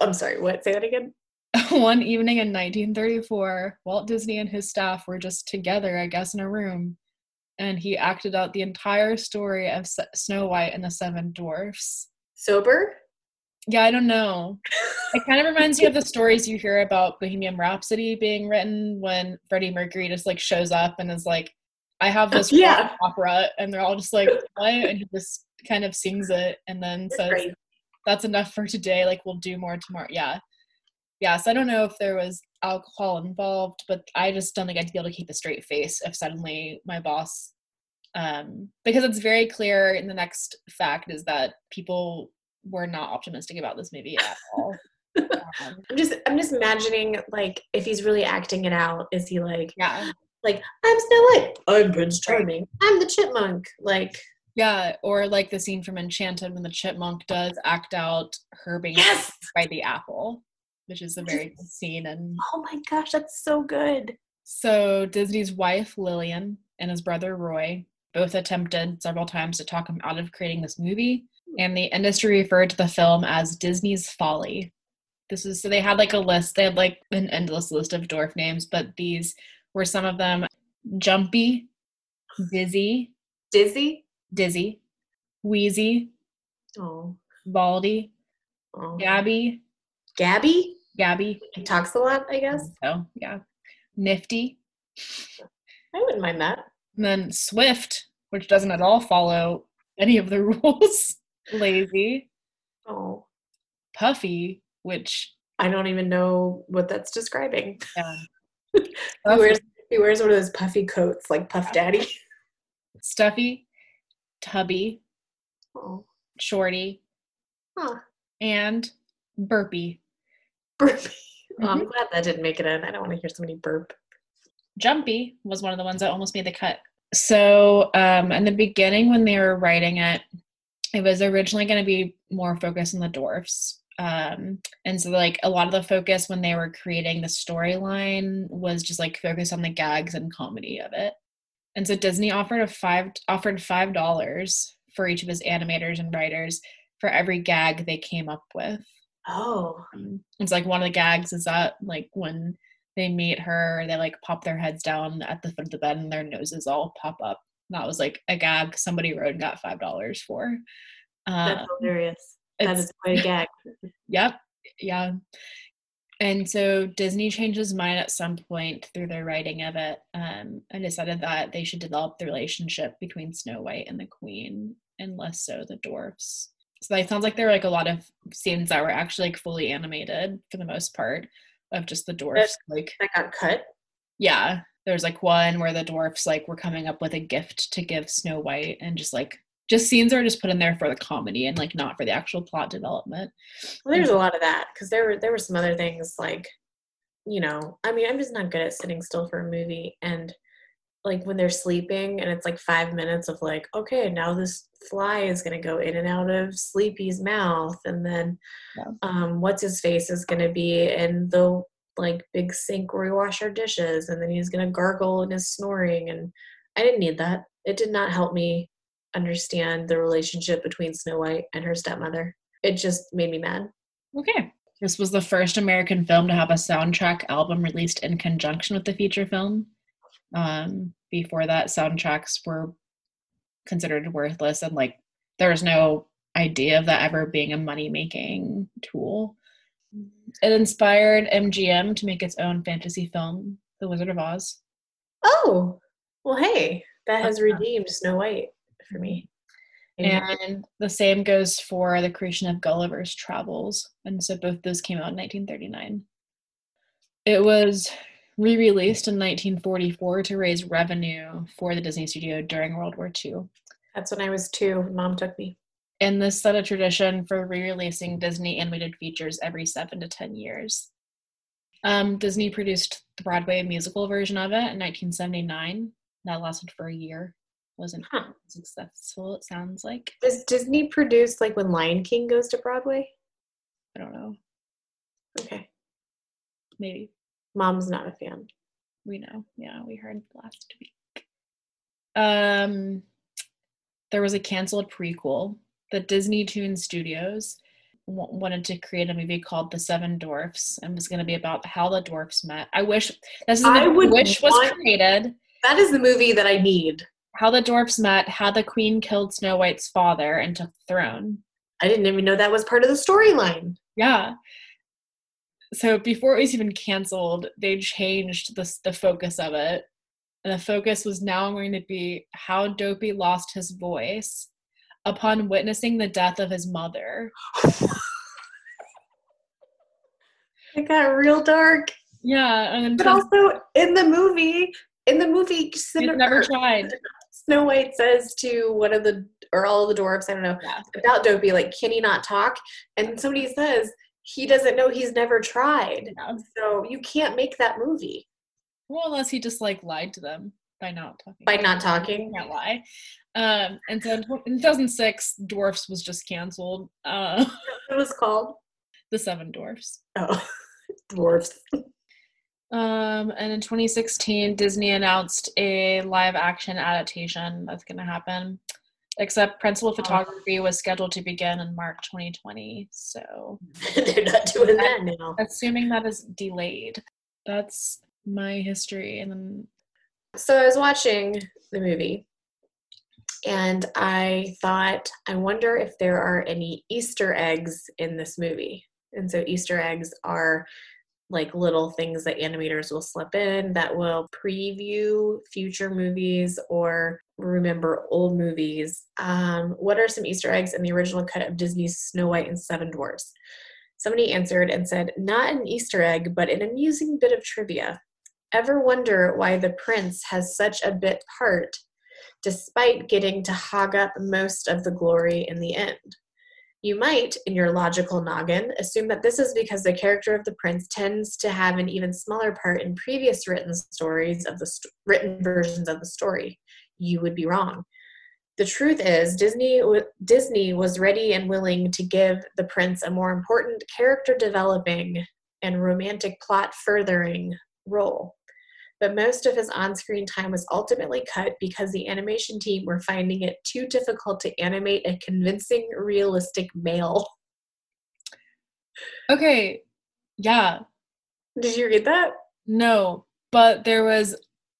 I'm sorry, what? Say that again? one evening in 1934, Walt Disney and his staff were just together, I guess, in a room, and he acted out the entire story of S- Snow White and the Seven Dwarfs. Sober? Yeah, I don't know. It kind of reminds you of the stories you hear about Bohemian Rhapsody being written when Freddie Mercury just like shows up and is like, I have this Yeah. rock opera, and they're all just like, what? And he just kind of sings it and then That's says, great. that's enough for today. Like, we'll do more tomorrow. Yeah. Yeah. So I don't know if there was alcohol involved, but I just don't think I'd be able to keep a straight face if suddenly my boss, um, because it's very clear in the next fact is that people were not optimistic about this movie at all. Um, I'm just I'm just imagining like if he's really acting it out, is he like yeah. like I'm Snow White, I'm Prince Charming, I'm the chipmunk, like Yeah. Or like the scene from Enchanted when the chipmunk does act out her being yes, by the apple, which is a very good scene. And oh my gosh, that's so good. So Disney's wife Lillian and his brother Roy both attempted several times to talk him out of creating this movie, and the industry referred to the film as Disney's Folly. This is so they had like a list. They had like an endless list of dwarf names, but these were some of them: Jumpy, Dizzy, Dizzy. Dizzy, Wheezy, Oh, Baldy, oh. Gabby, Gabby. Gabby. He talks a lot, I guess. Oh yeah, Nifty, I wouldn't mind that. And then Swift, which doesn't at all follow any of the rules. Lazy. Oh, Puffy, which I don't even know what that's describing. yeah. He wears he wears one of those puffy coats like Puff Daddy. Stuffy, Tubby, Oh, Shorty, huh. and Burpy. Burpy. Oh, I'm glad that didn't make it in. I don't want to hear somebody burp. Jumpy was one of the ones that almost made the cut. So, um, in the beginning, when they were writing it, it was originally going to be more focused on the dwarfs. Um, and so, like, a lot of the focus when they were creating the storyline was just like focused on the gags and comedy of it. And so Disney offered a five offered five dollars for each of his animators and writers for every gag they came up with. Oh. Um, it's like one of the gags is that like when they meet her, they like pop their heads down at the foot of the bed and their noses all pop up. That was like a gag somebody wrote and got five dollars for. That's Uh, hilarious. That is quite a gag. Yep. Yeah. And so Disney changed his mind at some point through their writing of it um, and decided that they should develop the relationship between Snow White and the Queen and less so the dwarfs. So it sounds like there were like a lot of scenes that were actually like fully animated for the most part of just the dwarfs. Like, That got cut. yeah, there's like one where the dwarfs like were coming up with a gift to give Snow White and just like just scenes are just put in there for the comedy and like not for the actual plot development. Well, there's a lot of that because there were there were some other things like, you know, I mean, I'm just not good at sitting still for a movie and like when they're sleeping and it's like five minutes of like, okay, now this fly is gonna go in and out of Sleepy's mouth, and then Yeah. um, what's his face is gonna be in the like big sink where we wash our dishes, and then he's gonna gargle and is snoring, and I didn't need that. It did not help me understand the relationship between Snow White and her stepmother. It just made me mad. Okay. This was the first American film to have a soundtrack album released in conjunction with the feature film. Um, before that, soundtracks were considered worthless, and like there was no idea of that ever being a money making tool. It inspired MGM to make its own fantasy film, The Wizard of Oz. Oh, well, hey, that has redeemed Snow White for me. And And the same goes for the creation of Gulliver's Travels. And so both those came out in 1939. It was re released in 1944 to raise revenue for the Disney studio during World War II. that's when I was two. Mom took me. And this set a tradition for re releasing Disney animated features every seven to 10 years. Um, Disney produced the Broadway musical version of it in 1979. That lasted for a year. Wasn't Huh. successful, it sounds like. Does Disney produce like when Lion King goes to Broadway? I don't know. Okay. Maybe. Mom's not a fan. We know. Yeah, we heard last week. Um, there was a canceled prequel. The Disney Toon Studios w- wanted to create a movie called The Seven Dwarfs and was going to be about how the dwarfs met. I wish this is I would wish was created. That is the movie that I need. How the dwarfs met, how the queen killed Snow White's father and took the throne. I didn't even know that was part of the storyline. Yeah. So before it was even canceled, they changed the the focus of it, and the focus was now going to be how Dopey lost his voice upon witnessing the death of his mother. It got real dark. Yeah, and But also in the movie, in the movie, Cinnamon- never tried. Snow White says to one of the or all of the dwarfs, I don't know, Yeah. about Dopey, like, can he not talk? And somebody says he doesn't know he's never tried. So you can't make that movie Well, unless he just like lied to them by not talking. by not talking. can't lie. Um, and so in in 2006, Dwarfs was just canceled. Uh, It was called the Seven Dwarfs. oh dwarfs. Um, and in 2016, Disney announced a live action adaptation that's going to happen. Except principal oh. photography was scheduled to begin in March 2020. So, They're not doing that now. assuming that is delayed, that's my history. And then, So I was watching the movie and I thought, I wonder if there are any Easter eggs in this movie. And so Easter eggs are like little things that animators will slip in that will preview future movies or remember old movies. Um, what are some Easter eggs in the original cut of Disney's Snow White and Seven Dwarfs? Somebody answered and said, Not an Easter egg, but an amusing bit of trivia. Ever wonder why the prince has such a bit part despite getting to hog up most of the glory in the end? You might, in your logical noggin, assume that this is because the character of the prince tends to have an even smaller part in previous written stories of the st- written versions of the story. You would be wrong. The truth is, Disney w- Disney was ready and willing to give the prince a more important character developing and romantic plot furthering role. But most of his on screen time was ultimately cut because the animation team were finding it too difficult to animate a convincing, realistic male. Okay. Yeah. Did you read that? No, but there was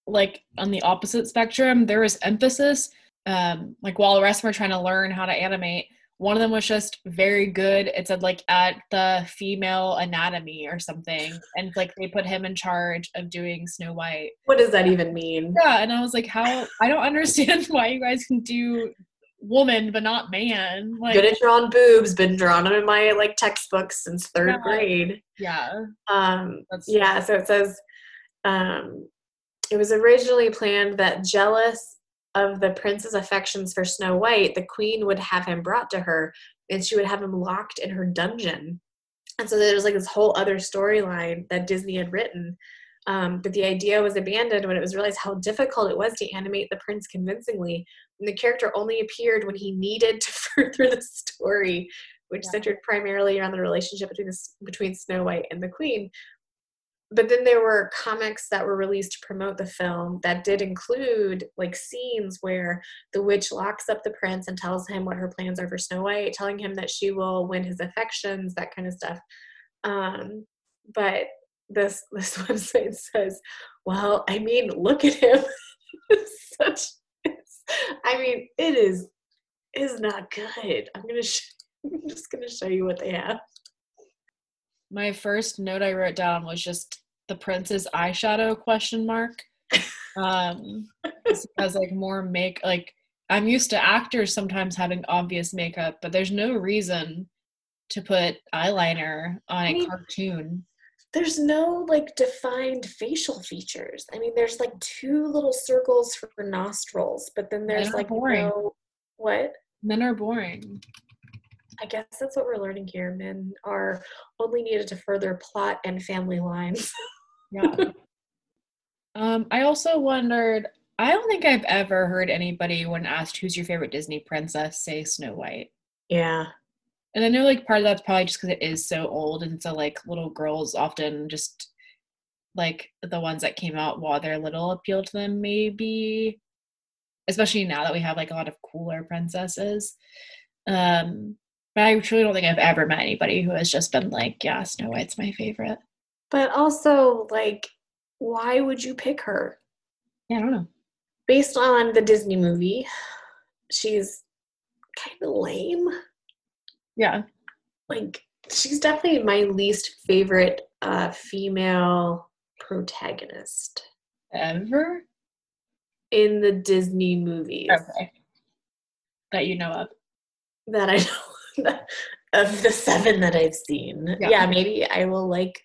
like on the opposite spectrum, there was emphasis. Um, like while the rest of them were trying to learn how to animate, one of them was just very good. It said like at the female anatomy or something, and like they put him in charge of doing Snow White. What does that even mean? Yeah, and I was like, how? I don't understand why you guys can do woman but not man. Like, Good at drawing boobs, been drawing them in my like textbooks since third Yeah. grade. yeah, Um, that's yeah, so it says um, it was originally planned that jealous of the prince's affections for Snow White, the queen would have him brought to her and she would have him locked in her dungeon. And so there's like this whole other storyline that Disney had written. Um, but the idea was abandoned when it was realized how difficult it was to animate the prince convincingly. And the character only appeared when he needed to further the story, which Yeah. centered primarily around the relationship between the, between Snow White and the Queen but then there were comics that were released to promote the film that did include like scenes where the witch locks up the prince and tells him what her plans are for Snow White, telling him that she will win his affections, that kind of stuff. Um, but this this website says, "Well, I mean, look at him. Such, I mean, it is is not good. I'm gonna. Sh- I'm just gonna show you what they have. my first note I wrote down was just the prince's eyeshadow question mark. Um, because like more make like I'm used to actors sometimes having obvious makeup, but there's no reason to put eyeliner on I a mean, cartoon. there's no like defined facial features. I mean, there's like two little circles for nostrils, but then there's like boring. no what? Men are boring. I guess that's what we're learning here. Men are only needed to further plot and family lines. Yeah. um, I also wondered. I don't think I've ever heard anybody, when asked who's your favorite Disney princess, say Snow White. yeah. And I know like part of that's probably just because it is so old, and so like little girls often just like the ones that came out while they're little appeal to them, maybe. Especially now that we have like a lot of cooler princesses. Um, but I truly don't think I've ever met anybody who has just been like, yeah, Snow White's my favorite. But also, like, why would you pick her? Yeah, I don't know. Based on the Disney movie, she's kind of lame. Yeah. like she's definitely my least favorite uh female protagonist Ever? in the Disney movies Okay. That you know of. that I know of the seven that I've seen. Yeah. Yeah. maybe I will like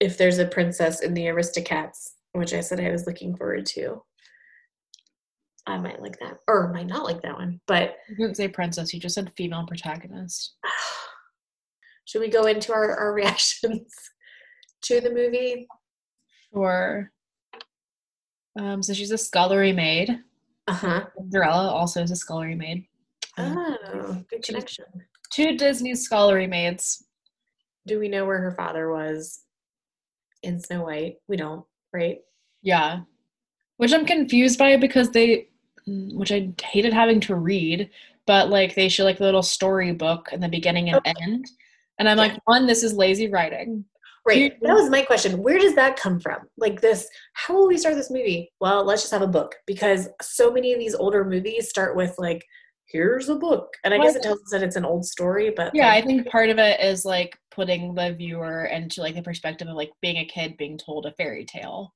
if there's a princess in the Aristocats, which I said I was looking forward to. I might like that, or might not like that one. But You didn't say princess, you just said female protagonist. should we go into our, our reactions to the movie? Sure. Um, so she's a scullery maid. Uh huh. Cinderella also is a scullery maid. Um, Oh, good She's- connection. two Disney scullery maids. Do we know where her father was in Snow White? We don't, right? Yeah. Which I'm confused by because they, which I hated having to read, but like they show like a little storybook in the beginning and Okay. end. And I'm like, one, this is lazy writing. Right. That was my question. Where does that come from? Like this, how will we start this movie? Well, let's just have a book because so many of these older movies start with like, here's a book. And I Well, guess it tells us that it's an old story, but Yeah, I think part of it is like putting the viewer into like the perspective of like being a kid being told a fairy tale.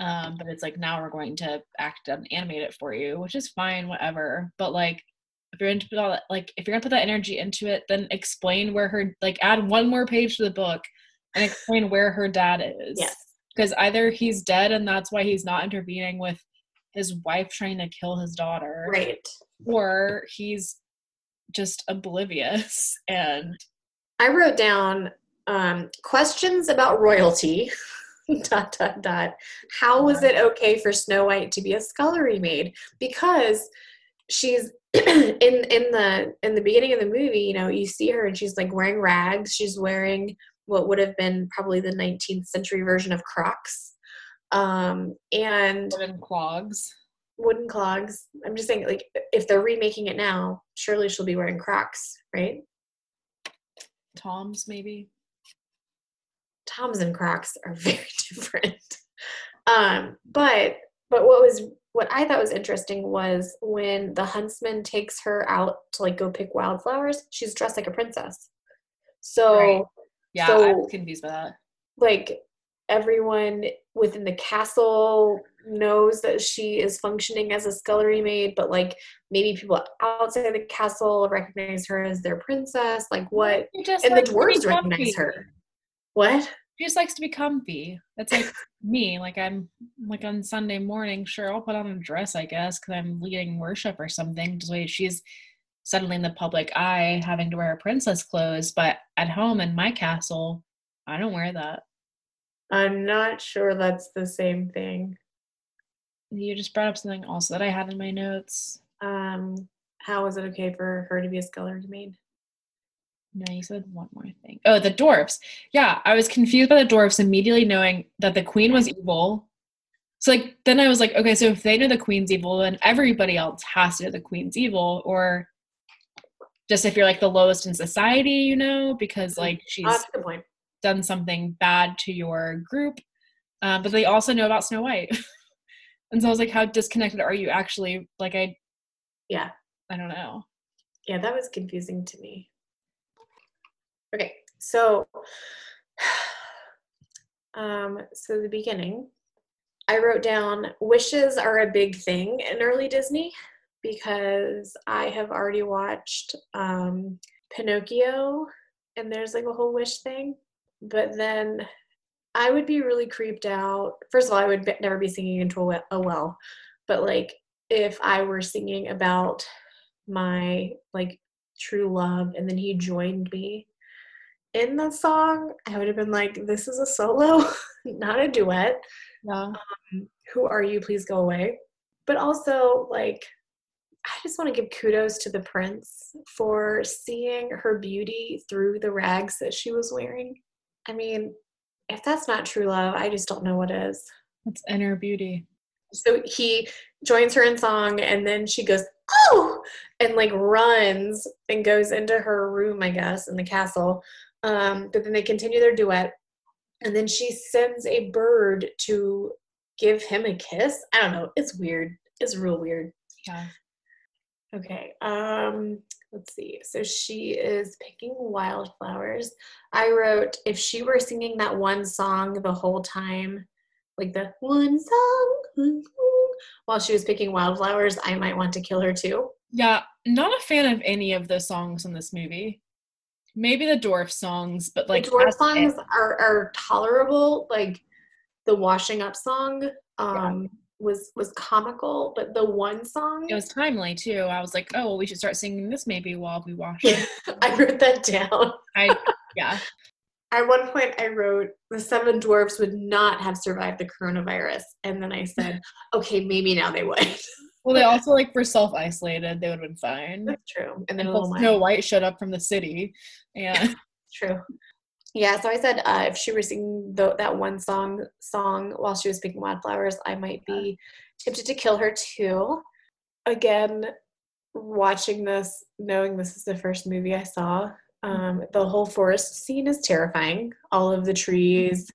Um, but it's like now we're going to act and animate it for you, which is fine, whatever. But like if you're into all that like if you're gonna put that energy into it, then explain where her like add one more page to the book and explain where her dad is. yes. Because either he's dead and that's why he's not intervening with his wife trying to kill his daughter Right. Or he's just oblivious and I wrote down um, questions about royalty. dot dot dot. How was it okay for Snow White to be a scullery maid? Because she's in in the in the beginning of the movie, you know, you see her and she's like wearing rags. She's wearing what would have been probably the 19th century version of Crocs. Um, and clogs. Wooden clogs. I'm just saying, like, if they're remaking it now, surely she'll be wearing Crocs, right? Toms, maybe. Toms and Crocs are very different. Um, but but what was what I thought was interesting was when the huntsman takes her out to like go pick wildflowers, she's dressed like a princess. So Right. Yeah, I So- was confused by that. like everyone within the castle knows that she is functioning as a scullery maid, but like maybe people outside the castle recognize her as their princess. Like what? And the likes to be dwarves recognize her. What? She just likes to be comfy. That's like me. Like I'm like on Sunday morning, sure, I'll put on a dress, I guess, because I'm leading worship or something. Just wait, she's suddenly in the public eye having to wear princess clothes, but at home in my castle, I don't wear that. I'm not sure that's the same thing. You just brought up something also that I had in my notes. Um, how is it okay for her to be a scullery maid? No, you said one more thing. Oh, the dwarfs. Yeah, I was confused by the dwarfs immediately knowing that the queen was evil. So like then I was like, okay, so if they know the queen's evil, then everybody else has to know the queen's evil, or just if you're like the lowest in society, you know, because like she's good point. done something bad to your group. Um, but they also know about Snow White. and so I was like, how disconnected are you actually? Like I Yeah. I don't know. Yeah, that was confusing to me. Okay, so um so the beginning I wrote down wishes are a big thing in early Disney because I have already watched um Pinocchio and there's like a whole wish thing, but then I would be really creeped out. First of all, I would be- never be singing into a well, a well, but like if I were singing about my like true love and then he joined me in the song i would have been like this is a solo not a duet. Yeah. Um, who are you? Please go away. But also like i just want to give kudos to the prince for seeing her beauty through the rags that she was wearing. I mean if that's not true love i just don't know what is. It's inner beauty. so he joins her in song and then she goes oh! and like runs and goes into her room i guess in the castle. Um, but then they continue their duet and then she sends a bird to give him a kiss. I don't know. It's weird. It's real weird. Yeah. okay um let's see so she is picking wildflowers i wrote if she were singing that one song the whole time like the one song while she was picking wildflowers i might want to kill her too Yeah, not a fan of any of the songs in this movie. Maybe the dwarf songs, but like the dwarf songs it. are, are tolerable like the washing up song um was was comical but the one song It was timely too. I was like, oh, well, we should start singing this maybe while we wash. yeah, i wrote that down I yeah. At one point, I wrote the seven dwarfs would not have survived the coronavirus, and then I said, "Okay, maybe now they would." Well, they also like were self isolated. They would have been fine. That's true. And then Snow White showed up from the city, and True. Yeah, so I said uh, if she were singing the, that one song song while she was picking wildflowers, I might be tempted to kill her too. Again, watching this, knowing this is the first movie I saw, um, the whole forest scene is terrifying. All of the trees,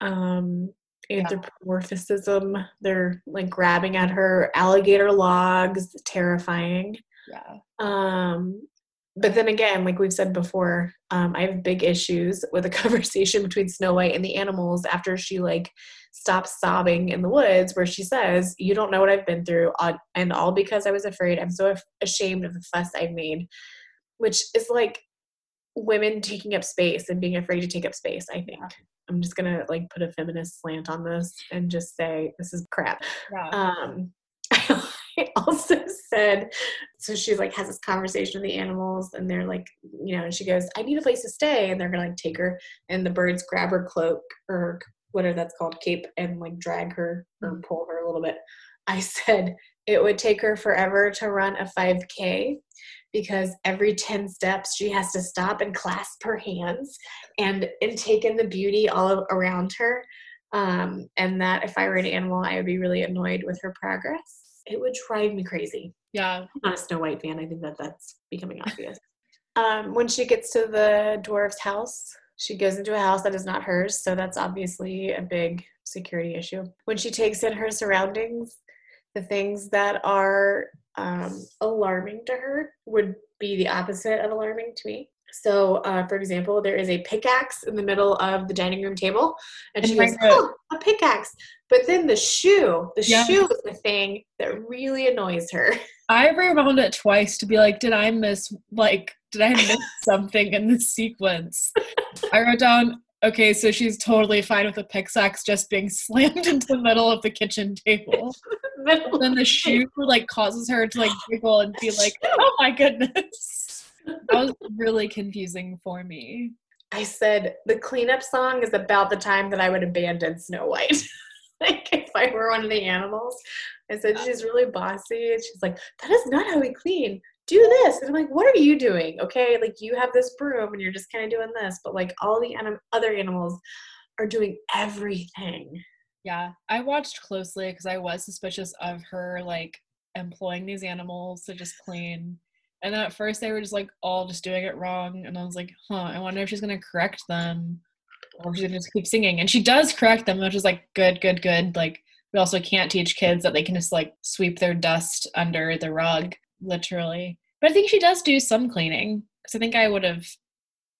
um, anthropomorphism, they're like grabbing at her, alligator logs, terrifying. yeah, Um, but then again, like we've said before, um, I have big issues with a conversation between Snow White and the animals after she like stops sobbing in the woods, where she says, "You don't know what I've been through, uh, and all because I was afraid. I'm so ashamed of the fuss I've made," which is like women taking up space and being afraid to take up space. I think I'm just gonna like put a feminist slant on this and just say this is crap. yeah. Um, I also said, so she like has this conversation with the animals, and they're like, you know, and she goes, "I need a place to stay," and they're gonna like take her, and the birds grab her cloak or whatever that's called, cape, and like drag her or pull her a little bit. I said it would take her forever to run a 5K because every 10 steps she has to stop and clasp her hands and and take in the beauty all around her Um, and that if I were an animal, I would be really annoyed with her progress. It would drive me crazy. Yeah. I'm not a Snow White fan. I think that that's becoming obvious. um, when she gets to the dwarf's house, she goes into a house that is not hers, so that's obviously a big security issue. When she takes in her surroundings, the things that are um, alarming to her would be the opposite of alarming to me. So, uh, for example, there is a pickaxe in the middle of the dining room table, and, And she goes, "Oh, a pickaxe!" But then the shoe, the Yeah. shoe is the thing that really annoys her. I rewound it twice to be like, did I miss like did I miss something in the sequence? I wrote down, okay, so she's totally fine with the pickaxe just being slammed into the middle of the kitchen table. Middle then the shoe like causes her to like giggle and be like, "Oh my goodness!" That was really confusing for me. I said the cleanup song is about the time that I would abandon Snow White. like if I were one of the animals. I said she's really bossy and she's like, that is not how we clean. Do this. And I'm like, what are you doing? Okay, like you have this broom and you're just kind of doing this, but like all the anim- other animals are doing everything. Yeah, I watched closely because I was suspicious of her like employing these animals to just clean. And then at first they were just like all just doing it wrong, and I was like, huh, I wonder if she's gonna correct them, or if she's gonna just keep singing. And she does correct them, which is like good, good, good. Like we also can't teach kids that they can just like sweep their dust under the rug, literally. But I think she does do some cleaning because I think I would have.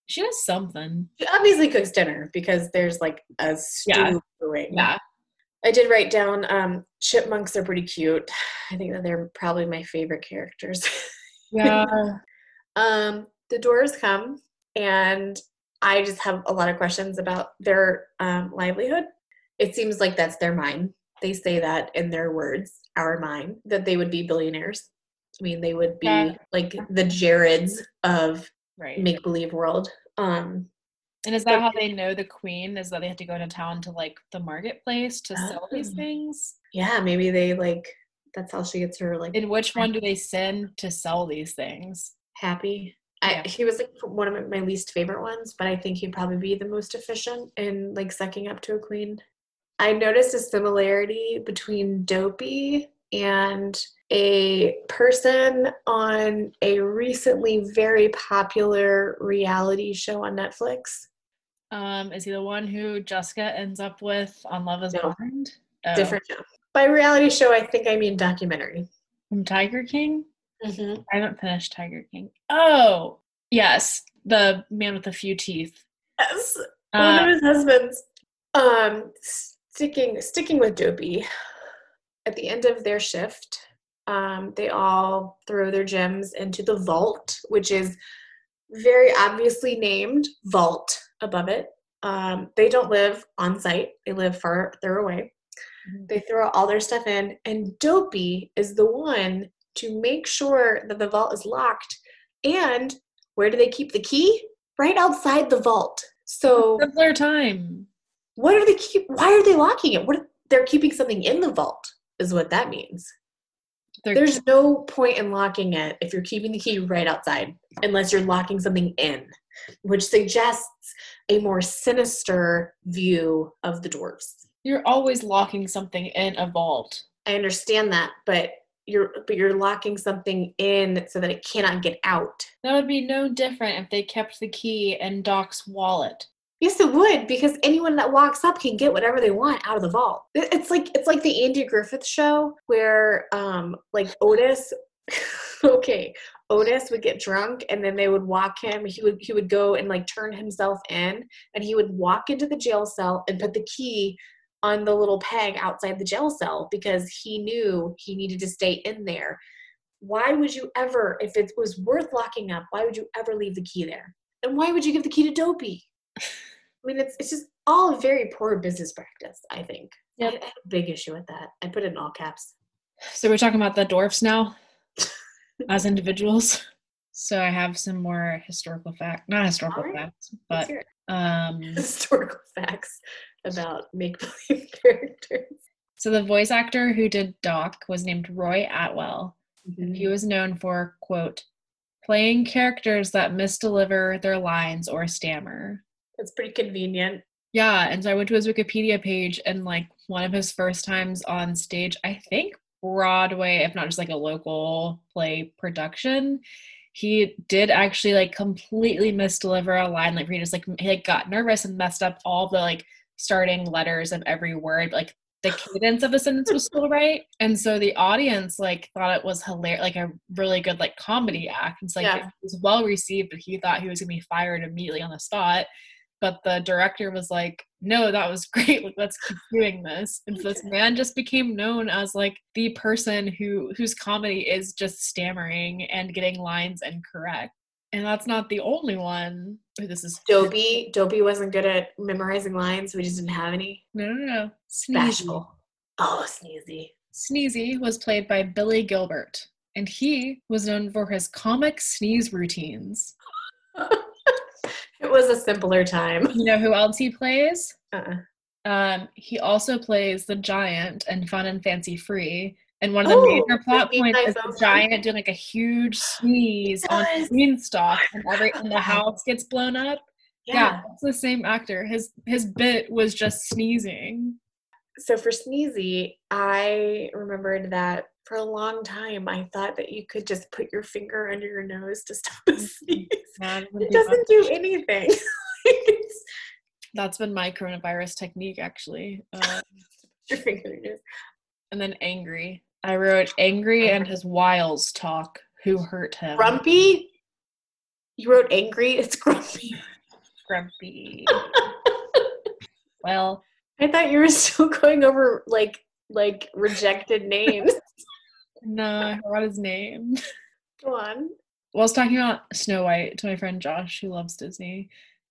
She does something. She obviously cooks dinner because there's like a stew Yeah. brewing. Yeah. I did write down um, chipmunks are pretty cute. I think that they're probably my favorite characters. Yeah. um, the doors come, and I just have a lot of questions about their um, livelihood. It seems like that's their mine. They say that in their words, our mine, that they would be billionaires. I mean, they would be Yeah. like the Jareds of right. make believe world. Um, And is that how they know the queen? Is that they have to go to town to like the marketplace to sell these Oh. things? yeah, maybe they like that's how she gets her like And which one do they send to sell these things? happy. Yeah. I, he was like one of my- my least favorite ones, but I think he'd probably be the most efficient in like sucking up to a queen. I noticed a similarity between Dopey and a person on a recently very popular reality show on Netflix. Um, is he the one who Jessica ends up with on Love Is No. Blind? Oh. Different show. By reality show, I think I mean documentary. from Tiger King. Mm-hmm. I haven't finished Tiger King. Oh, yes, the man with a few teeth. Yes. one Uh, of his husbands um sticking sticking with dopey at the end of their shift um they all throw their gems into the vault which is very obviously named vault above it um they don't live on site they live farther away Mhm. they throw all their stuff in and dopey is the one to make sure that the vault is locked. And where do they keep the key? Right outside the vault. So simpler time. what are they keep why are they locking it? What they're keeping something in the vault is what that means. They're- there's no point in locking it if you're keeping the key right outside unless you're locking something in which suggests a more sinister view of the dwarves you're always locking something in a vault. i understand that but you're but you're locking something in so that it cannot get out That would be no different if they kept the key in Doc's wallet. Yes, it would because anyone that walks up can get whatever they want out of the vault. It's like it's like the Andy Griffith show where um like Otis okay, Otis would get drunk and then they would walk him he would he would go and like turn himself in and he would walk into the jail cell and put the key on the little peg outside the jail cell because he knew he needed to stay in there. Why would you ever if it was worth locking up, why would you ever leave the key there? And why would you give the key to Dopey? I mean, it's it's just all very poor business practice. I think. Yep. I big issue with that. I put it in all caps. So we're talking about the dwarfs now as individuals. So I have some more historical fact, not historical right. facts, but um historical facts about make believe characters. so the voice actor who did Doc was named Roy Atwell. Mm-hmm. He was known for quote playing characters that misdeliver their lines or stammer. That's pretty convenient. Yeah, and so I went to his Wikipedia page and like one of his first times on stage, I think Broadway, if not just like a local play production, he did actually like completely misdeliver a line. Like he just like he like got nervous and messed up all the like starting letters of every word. Like the cadence of the sentence was still right. And so the audience like thought it was hilarious, like a really good like comedy act. It's like Yeah. it was well received, but he thought he was gonna be fired immediately on the spot. But the director was like, no, that was great. Like, let's keep doing this. And so this man just became known as like the person who whose comedy is just stammering and getting lines incorrect. And that's not the only one. This is Dobie, Dobie wasn't good at memorizing lines, so we just didn't have any. no, no, no. Sneezy. Bashful. Oh, sneezy. Sneezy was played by Billy Gilbert, and he was known for his comic sneeze routines. it was a simpler time. You know who else he plays? Uh-uh. Um, he also plays the giant in Fun and Fancy Free. And one of the Oh, major plot points is the giant doing like a huge sneeze on beanstalk, and every and the house gets blown up. Yeah, Yeah. it's the same actor. His his bit was just sneezing. So for sneezy, I remembered that for a long time I thought that you could just put your finger under your nose to stop a sneeze. Yeah, it It doesn't do anything. That's been my coronavirus technique, actually. Uh, your finger in your nose. and then angry. I wrote angry and his wiles talk. Who hurt him? Grumpy? You wrote angry? It's grumpy. Grumpy. well, I thought you were still going over like like rejected names. no, I forgot his name. Go on. Well, I was talking about Snow White to my friend Josh, who loves Disney,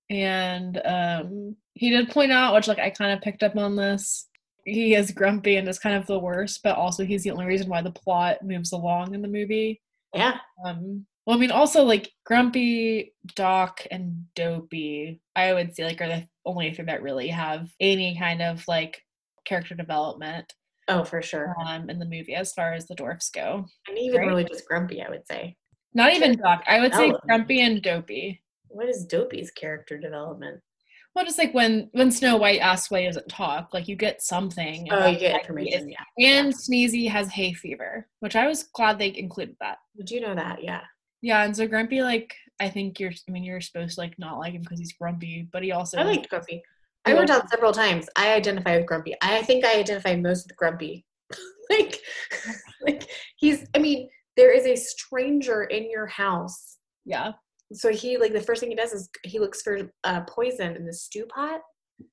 and um, he did point out, which like I kind of picked up on this. He is grumpy and is kind of the worst, but also he's the only reason why the plot moves along in the movie. Yeah. Um, well, I mean, also like Grumpy, Doc, and Dopey, I would say like are the only three that really have any kind of like character development Oh, for sure. um in the movie as far as the dwarfs go. And even Right. really just grumpy, I would say. Not even Doc. I would say. Grumpy and Dopey. What is Dopey's character development? Well, just like when when Snow White asks why he doesn't talk, like you get something. Oh, you get information. is- Yeah. And Sneezy has hay fever, which I was glad they included that. Did you know that? Yeah. Yeah, and so Grumpy, like, I think you're, I mean, you're supposed to like not like him because he's grumpy, but he also, I liked Grumpy. I Yeah. wrote down several times. I identify with Grumpy. I think I identify most with Grumpy. like, like he's. I mean, there is a stranger in your house. yeah, So he like the first thing he does is he looks for uh, poison in the stew pot.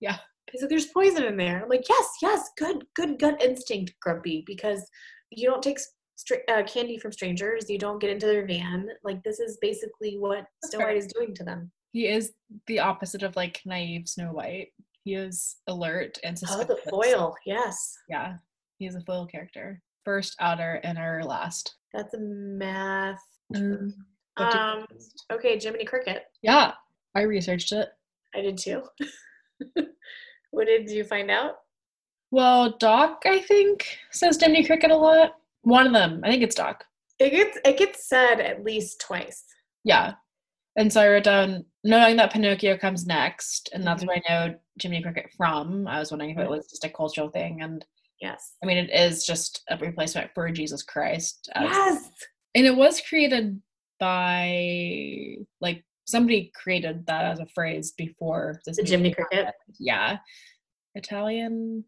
Yeah. He's like, "There's poison in there." I'm like, "Yes, yes, good, good gut instinct, Grumpy, because you don't take stra- uh, candy from strangers. You don't get into their van. Like this is basically what That's Snow fair. White is doing to them." he is the opposite of like naive Snow White. He is alert and suspicious. Oh, the foil. Yes, Yeah, he is a foil character. First, outer, and our last. that's a math. You Um. Okay, Jiminy Cricket. yeah, I researched it. I did too. what did you find out? Well, Doc, I think, says Jiminy Cricket a lot. One of them, I think it's Doc. It gets it gets said at least twice. Yeah. And so I wrote down knowing that Pinocchio comes next, and that's Mhm. where I know Jiminy Cricket from. I was wondering if it was just a cultural thing, and Yes. I mean it is just a replacement for Jesus Christ. as- Yes. And it was created by like somebody created that as a phrase before this The Jiminy Cricket. Yeah. Italian,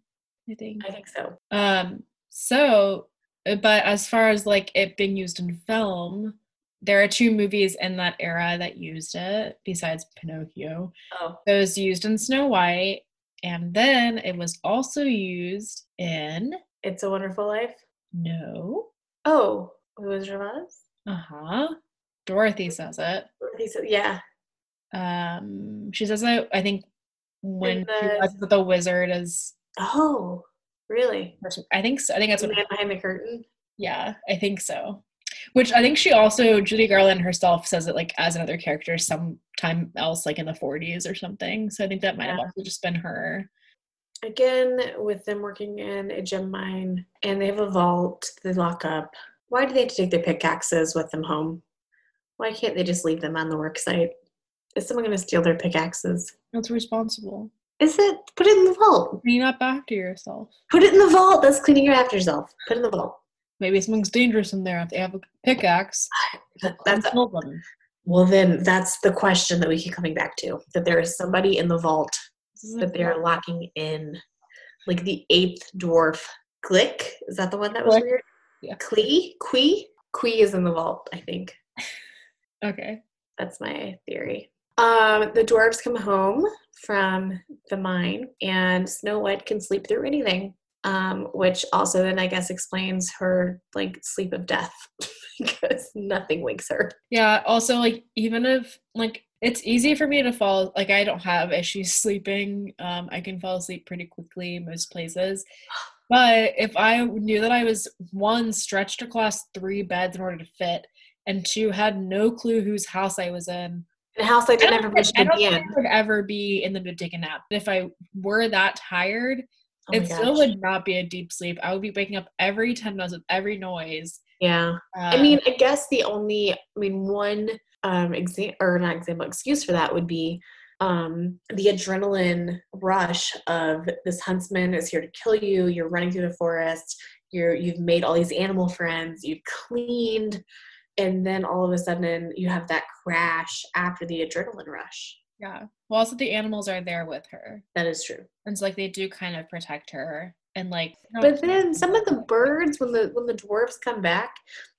I think. I think so. Um, so, uh, but as far as like it being used in film, there are two movies in that era that used it besides Pinocchio. Oh. It was used in Snow White, and then it was also used in It's a Wonderful Life. No. Oh, Wizard of Oz. Uh huh. Dorothy says it. He said, yeah. Um, she says it. I think when the- the wizard is. Oh, really? I think so. I think that's The what man behind the curtain. Yeah, I think so. Which I think she also Judy Garland herself says it like as another character sometime else, like in the 40s or something. So I think that might have also just been her. Again, with them working in a gem mine and they have a vault they lock up. Why do they have to take their pickaxes with them home? Why can't they just leave them on the work site? Is someone going to steal their pickaxes? That's responsible. Is it? Put it in the vault. Clean up after yourself. Put it in the vault. That's cleaning up after yourself. Put it in the vault. Maybe something's dangerous in there. If they have a pickaxe, That- that's kill them. well. Then that's the question that we keep coming back to. That there is somebody in the vault that they're locking in, like the eighth dwarf. Glick is that the one that was Glick. weird? Yeah. Clee, Quee, Quee is in the vault. I think. Okay. That's my theory. Um, the dwarves come home from the mine, and Snow White can sleep through anything. Um, which also then I guess explains her like sleep of death because nothing wakes her. Yeah. Also, like, even if like it's easy for me to fall, like I don't have issues sleeping. Um, I can fall asleep pretty quickly most places. But if I knew that I was one stretched across three beds in order to fit, and two had no clue whose house I was in, In a house I I didn't don't, have think, I to don't be in. I would ever be in the mood to take a nap. If I were that tired, Oh it still would not be a deep sleep. I would be waking up every 10 minutes with every noise. Yeah. Uh, I mean, I guess the only, I mean, one um exam or not example excuse for that would be um the adrenaline rush of this huntsman is here to kill you. You're running through the forest. You're you've made all these animal friends. You've cleaned, and then all of a sudden you have that crash after the adrenaline rush. yeah. Well, also the animals are there with her. That is true. And so, like, they do kind of protect her. And, like, But then some of the birds, when the when the dwarves come back,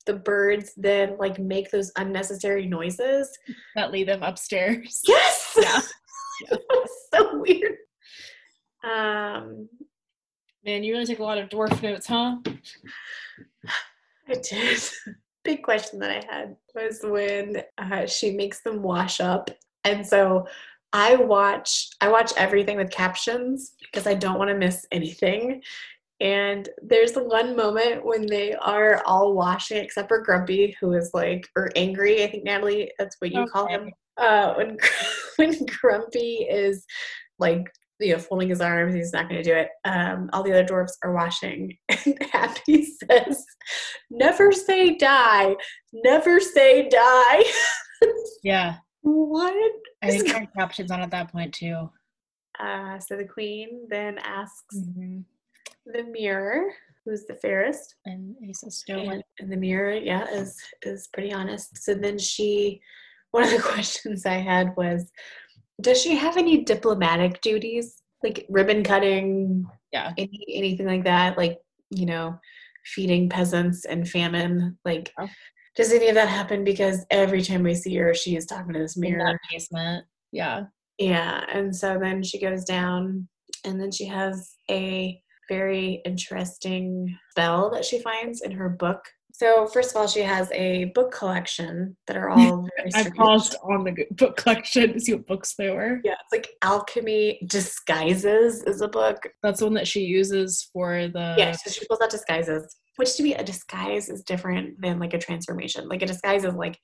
the birds then like make those unnecessary noises. that lead them upstairs. Yes. Yeah. so weird. Um, Man, you really take a lot of dwarf notes, huh? I did. Big question that I had was when uh, she makes them wash up, and so I watch I watch everything with captions because I don't want to miss anything. And there's one moment when they are all washing, except for Grumpy, who is like or angry. I think Natalie, that's what you call him. Uh, when when Grumpy is like you know folding his arms, he's not going to do it. Um, all the other dwarfs are washing, and Happy says, "Never say die. Never say die." Yeah. what? I think my captions on at that point, too. Uh, so the queen then asks Mm-hmm. the mirror, who's the fairest, And he says, Snow and, and the mirror, yeah, is is pretty honest. So then she, one of the questions I had was, does she have any diplomatic duties, like ribbon cutting, Yeah. any anything like that, like you know, feeding peasants and famine, like. Oh. Does any of that happen? Because every time we see her, she is talking to this In mirror. basement. Yeah. Yeah, and so then she goes down, and then she has a very interesting spell that she finds in her book. So first of all, she has a book collection that are all very I strange. paused on the book collection to see what books they were. Yeah, it's like alchemy disguises is a book. That's the one that she uses for the. yeah, so she pulls out disguises. Which to me, a disguise is different than like a transformation. Like a disguise is like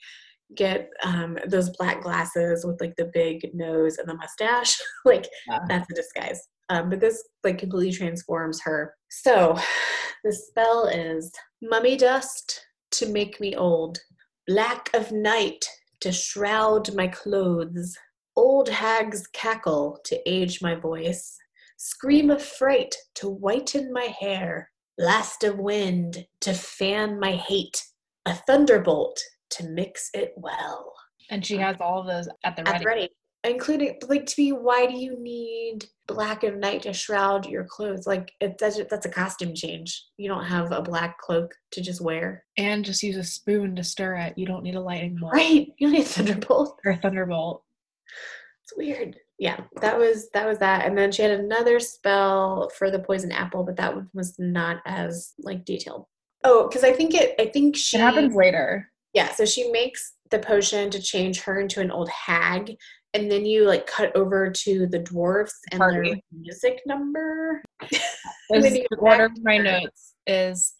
get um, those black glasses with like the big nose and the mustache. like Yeah. that's a disguise. Um, but this like completely transforms her. So the spell is mummy dust to make me old, black of night to shroud my clothes, old hag's cackle to age my voice, scream of fright to whiten my hair, blast of wind to fan my hate, a thunderbolt to mix it well. And she has all those at the At the ready. Including, like, to me, why do you need black of night to shroud your clothes? Like, it, that's, that's a costume change. You don't have a black cloak to just wear. And just use a spoon to stir it. You don't need a lightning bolt Right. You need a thunderbolt. or a thunderbolt. It's weird. Yeah, that was that was that. And then she had another spell for the poison apple, but that one was not as like detailed. Oh, because I think it I think she It happens later. Yeah, so she makes the potion to change her into an old hag, and then you like cut over to the dwarfs and their Party. like, music number. And Is then you the go order back of my notes is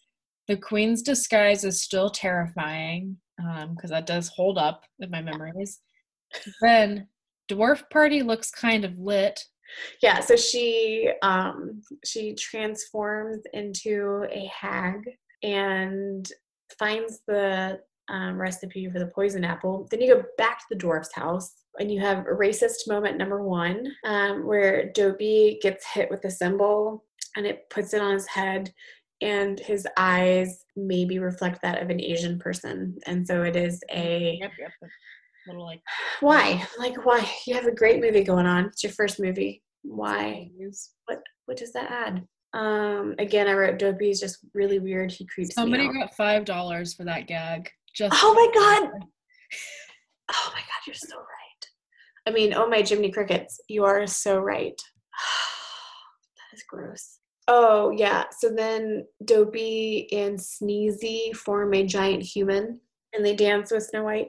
the queen's disguise is still terrifying because that does hold up in my memories. Then dwarf party looks kind of lit. Yeah, so she um she transforms into a hag and finds the um, recipe for the poison apple. Then you go back to the dwarf's house and you have racist moment number one, um, where Dopey gets hit with a cymbal and it puts it on his head, and his eyes maybe reflect that of an Asian person. And so it is a. Yep, yep. Little like. Why? Like, why? You have a great movie going on. It's your first movie. Why? What? What does that add? Um, again, I wrote Dopey is just really weird. He creeps Somebody me out. got five dollars for that gag. Just Oh my god! Oh my god, you're so right. I mean, oh my Jiminy Crickets, you are so right. that is gross. Oh yeah, so then Dopey and Sneezy form a giant human and they dance with Snow White.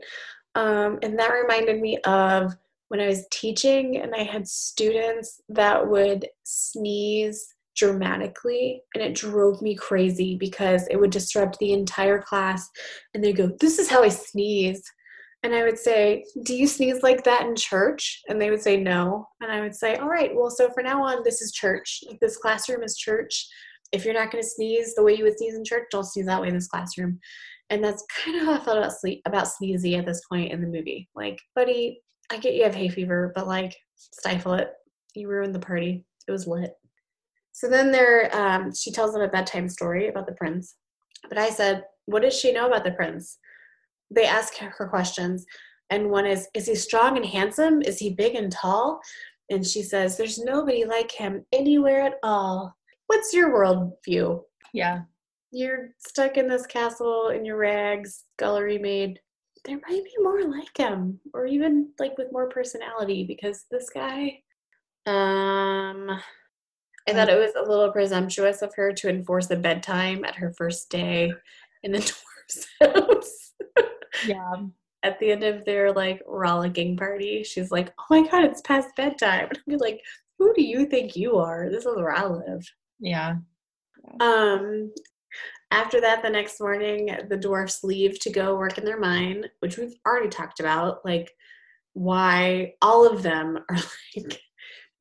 Um, and that reminded me of when I was teaching and I had students that would sneeze dramatically and it drove me crazy because it would disrupt the entire class and they'd go this is how i sneeze. And i would say do you sneeze like that in church? And they would say no. And i would say all right well so for now on this is church. This classroom is church. If you're not going to sneeze the way you would sneeze in church don't sneeze that way in this classroom. And that's kind of how i felt about sleep about sneezy at this point in the movie. Like buddy i get you have hay fever but like stifle it. You ruined the party. It was lit so then there, um, she tells them a bedtime story about the prince. But I said, what does she know about the prince? They ask her questions, and one is, is he strong and handsome? Is he big and tall? And she says, there's nobody like him anywhere at all. What's your worldview? Yeah. You're stuck in this castle in your rags, scullery maid. There might be more like him, or even like with more personality, because this guy, um, I thought it was a little presumptuous of her to enforce a bedtime at her first day in the dwarf's house. Yeah. at the end of their like rollicking party, she's like, "Oh my god, it's past bedtime." And I'd be like, "Who do you think you are? This is where I live." Yeah. Um, after that, the next morning, the dwarfs leave to go work in their mine, which we've already talked about. Like, why all of them are like,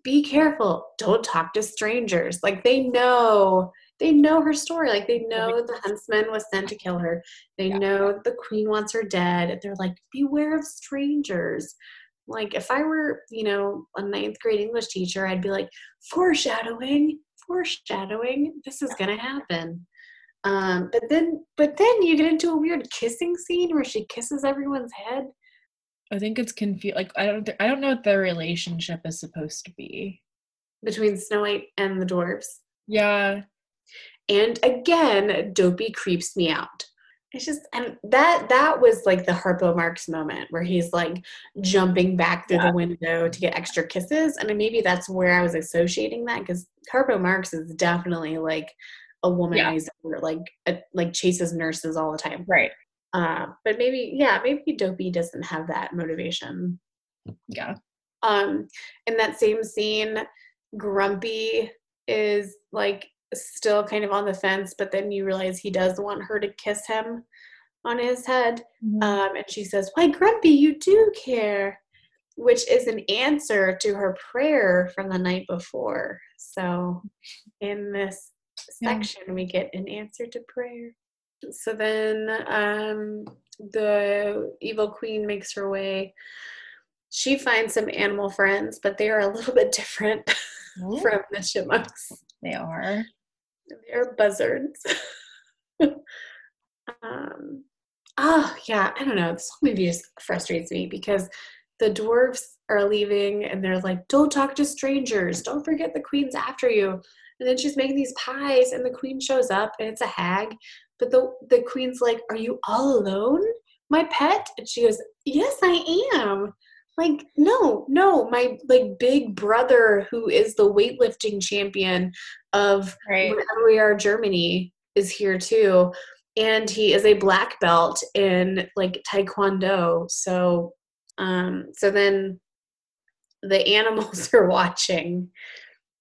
be careful, don't talk to strangers. Like, they know, they know her story. Like, they know the huntsman was sent to kill her. They Yeah. know the queen wants her dead. They're like, beware of strangers. Like, if I were, you know, a ninth grade English teacher, I'd be like, foreshadowing, foreshadowing, this is gonna happen. Um, but then, but then you get into a weird kissing scene where she kisses everyone's head. I think it's confused. Like I don't. I don't know what their relationship is supposed to be. between Snow White and the dwarves. Yeah. And again, Dopey creeps me out. It's just and that that was like the Harpo Marx moment where he's like jumping back through Yeah. the window to get extra kisses. I And maybe that's where I was associating that because Harpo Marx is definitely like a womanizer, like a, like chases nurses all the time. Right. Uh, but maybe yeah, maybe Dopey doesn't have that motivation. Yeah. Um, in that same scene, Grumpy is like still kind of on the fence, but then you realize he does want her to kiss him on his head. Um, and she says, Why, Grumpy, you do care, which is an answer to her prayer from the night before. So in this Yeah. section, we get an answer to prayer. So then um, the evil queen makes her way. She finds some animal friends, but they are a little bit different from the chipmunks. They are. They're buzzards. um, oh, yeah, I don't know. This whole movie just frustrates me because the dwarves are leaving and they're like, don't talk to strangers. Don't forget the queen's after you. And then she's making these pies and the queen shows up and it's a hag. But the, the queen's like, are you all alone, my pet? And she goes, yes, I am. Like, no, no, my like big brother who is the weightlifting champion of Right. wherever we are Germany is here too. And he is a black belt in like Taekwondo. So um so then the animals are watching.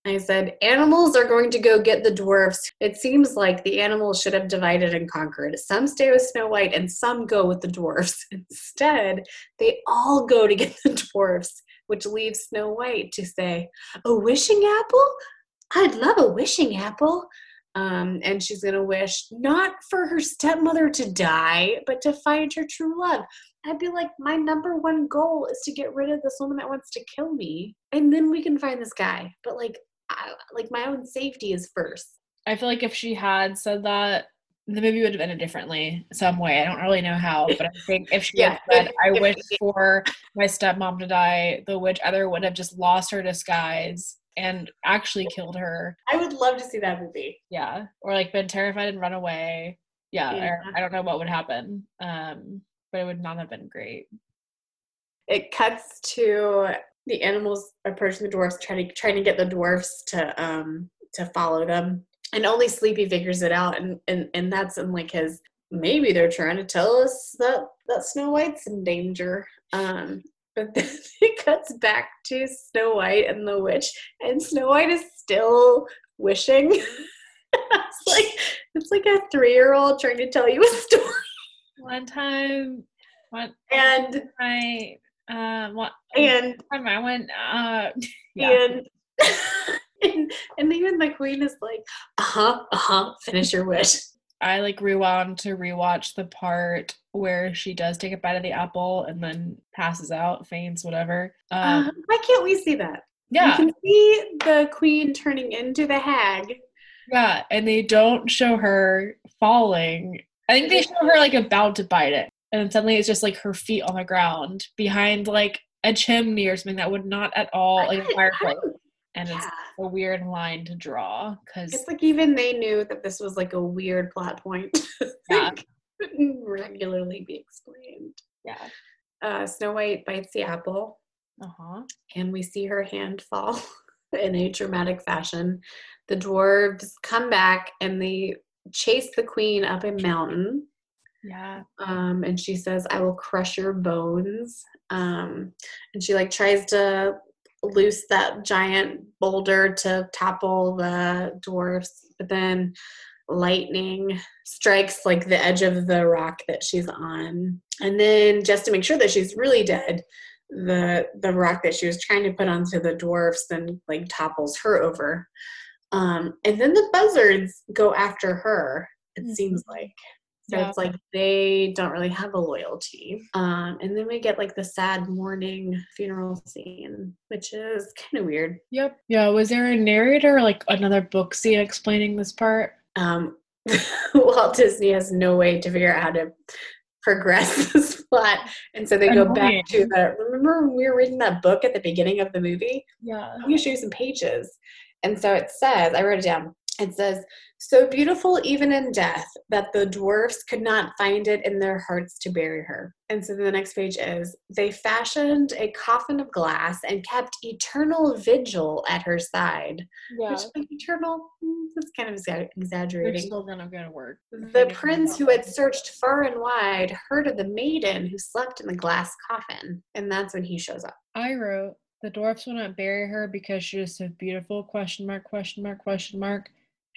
I said, animals are going to go get the dwarfs. It seems like the animals should have divided and conquered. Some stay with Snow White and some go with the dwarfs. Instead, they all go to get the dwarfs, which leaves Snow White to say, A wishing apple? I'd love a wishing apple. Um, and she's going to wish not for her stepmother to die, but to find her true love. I'd be like, my number one goal is to get rid of this woman that wants to kill me, and then we can find this guy. But like, I, like my own safety is first. I feel like if she had said that, the movie would have ended differently some way. I don't really know how, but I think if she Yeah, had said, "I wish for my stepmom to die," the witch either would have just lost her disguise and actually killed her, I would love to see that movie. yeah, or like been terrified and run away. Yeah, Yeah. Or, I don't know what would happen, um, but it would not have been great. It cuts to the animals approaching the dwarfs, trying to trying to get the dwarfs to um to follow them, and only Sleepy figures it out, and and and that's in like his maybe they're trying to tell us that that Snow White's in danger. Um, but then it cuts back to Snow White and the witch, and Snow White is still wishing. it's like it's like a three year old trying to tell you a story, One time, one and I uh, one and time I went, uh, yeah, and, and and even the queen is like, uh huh, uh huh, finish your wish. I like rewound to rewatch the part where she does take a bite of the apple and then passes out, faints, whatever. Um, Uh, why can't we see that? yeah, You can see the queen turning into the hag. yeah, and they don't show her falling. I think they show her like about to bite it, and then suddenly it's just like her feet on the ground behind like a chimney or something that would not at all like a fireplace, and it's a weird line to draw because It's like even they knew that this was like a weird plot point. Yeah. Couldn't regularly be explained. yeah, Uh, Snow White bites the apple, uh huh, and we see her hand fall in a dramatic fashion. The dwarves come back and they chase the queen up a mountain. Yeah, Um, and she says, "I will crush your bones." Um, and she like tries to loose that giant boulder to topple the dwarfs, but then lightning strikes like the edge of the rock that she's on. And then just to make sure that she's really dead, the the rock that she was trying to put onto the dwarfs then like topples her over. Um, and then the buzzards go after her, it Mhm. seems like. So Yeah. it's like they don't really have a loyalty. Um, and then we get like the sad mourning funeral scene, which is kind of weird. yep, yeah. Was there a narrator or like another book scene explaining this part? Um, Walt Disney has no way to figure out how to progress this plot. And so they go back to the remember when we were reading that book at the beginning of the movie? Yeah. I'm to show you some pages. And so it says, I wrote it down. It says, so beautiful even in death that the dwarfs could not find it in their hearts to bury her. And so the next page is, they fashioned a coffin of glass and kept eternal vigil at her side. Yeah. Which, like, eternal, mm, that's kind of exa- They're still gonna work. The prince who had searched far and wide heard of the maiden who slept in the glass coffin. And that's when he shows up. I wrote the dwarfs will not bury her because she is so beautiful. Question mark? Question mark? Question mark?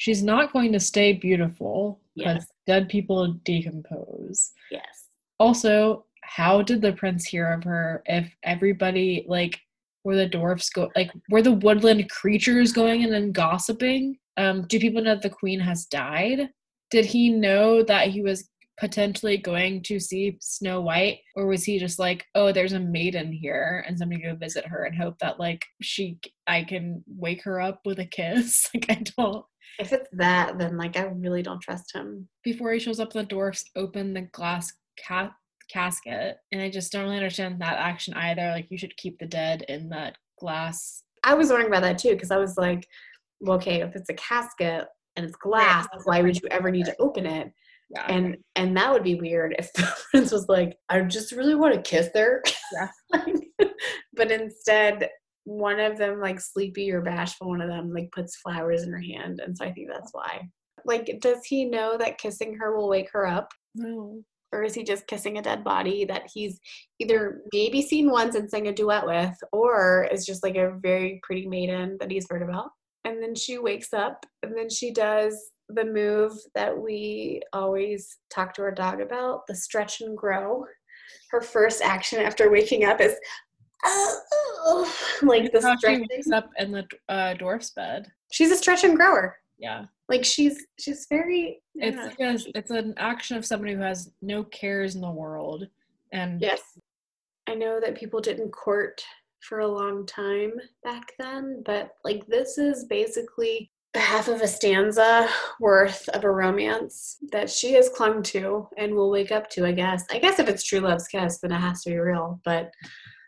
She's not going to stay beautiful because Yes. dead people decompose. Yes. Also, how did the prince hear of her if everybody like were the dwarfs go like were the woodland creatures going and then gossiping? Um, do people know that the queen has died? Did he know that he was potentially going to see Snow White, or was he just like, oh, there's a maiden here, and somebody go visit her and hope that like she, I can wake her up with a kiss? Like I don't. If it's that, then like I really don't trust him. Before he shows up, the dwarfs open the glass ca- casket, and I just don't really understand that action either. Like you should keep the dead in that glass. I was wondering about that too because I was like, well, okay, if it's a casket and it's glass, that's why would you ever need to open it? Yeah. And and that would be weird if the prince was like, I just really want to kiss her. Yeah. Like, but instead, one of them, like sleepy or bashful, one of them like puts flowers in her hand, and so I think that's why. Like, does he know that kissing her will wake her up? no. or is he just kissing a dead body that he's either maybe seen once and sang a duet with, or is just like a very pretty maiden that he's heard about? And then she wakes up, and then she does the move that we always talk to our dog about the stretch and grow. Her first action after waking up is like the How she stretching. wakes up in the uh, dwarf's bed. She's a stretch and grower. Yeah. Like she's she's very. It's like a, it's an action of somebody who has no cares in the world And Yes. I know that people didn't court for a long time back then, but like this is basically half of a stanza worth of a romance that she has clung to and will wake up to, I guess. I guess if it's true love's kiss, then it has to be real, but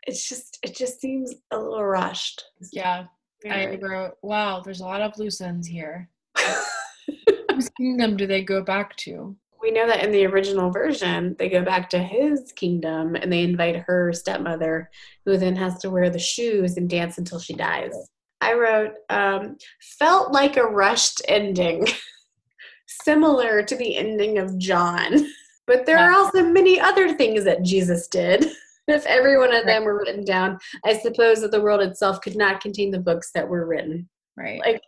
it's just it just seems a little rushed. yeah, I wrote, wow, there's a lot of loose ends here. Whose kingdom do they go back to? we know that in the original version, they go back to his kingdom and they invite her stepmother, who then has to wear the shoes and dance until she dies. I wrote, um, felt like a rushed ending, similar to the ending of John. But there are also many other things that Jesus did. If every one of them were written down, I suppose that the world itself could not contain the books that were written. Right. Like,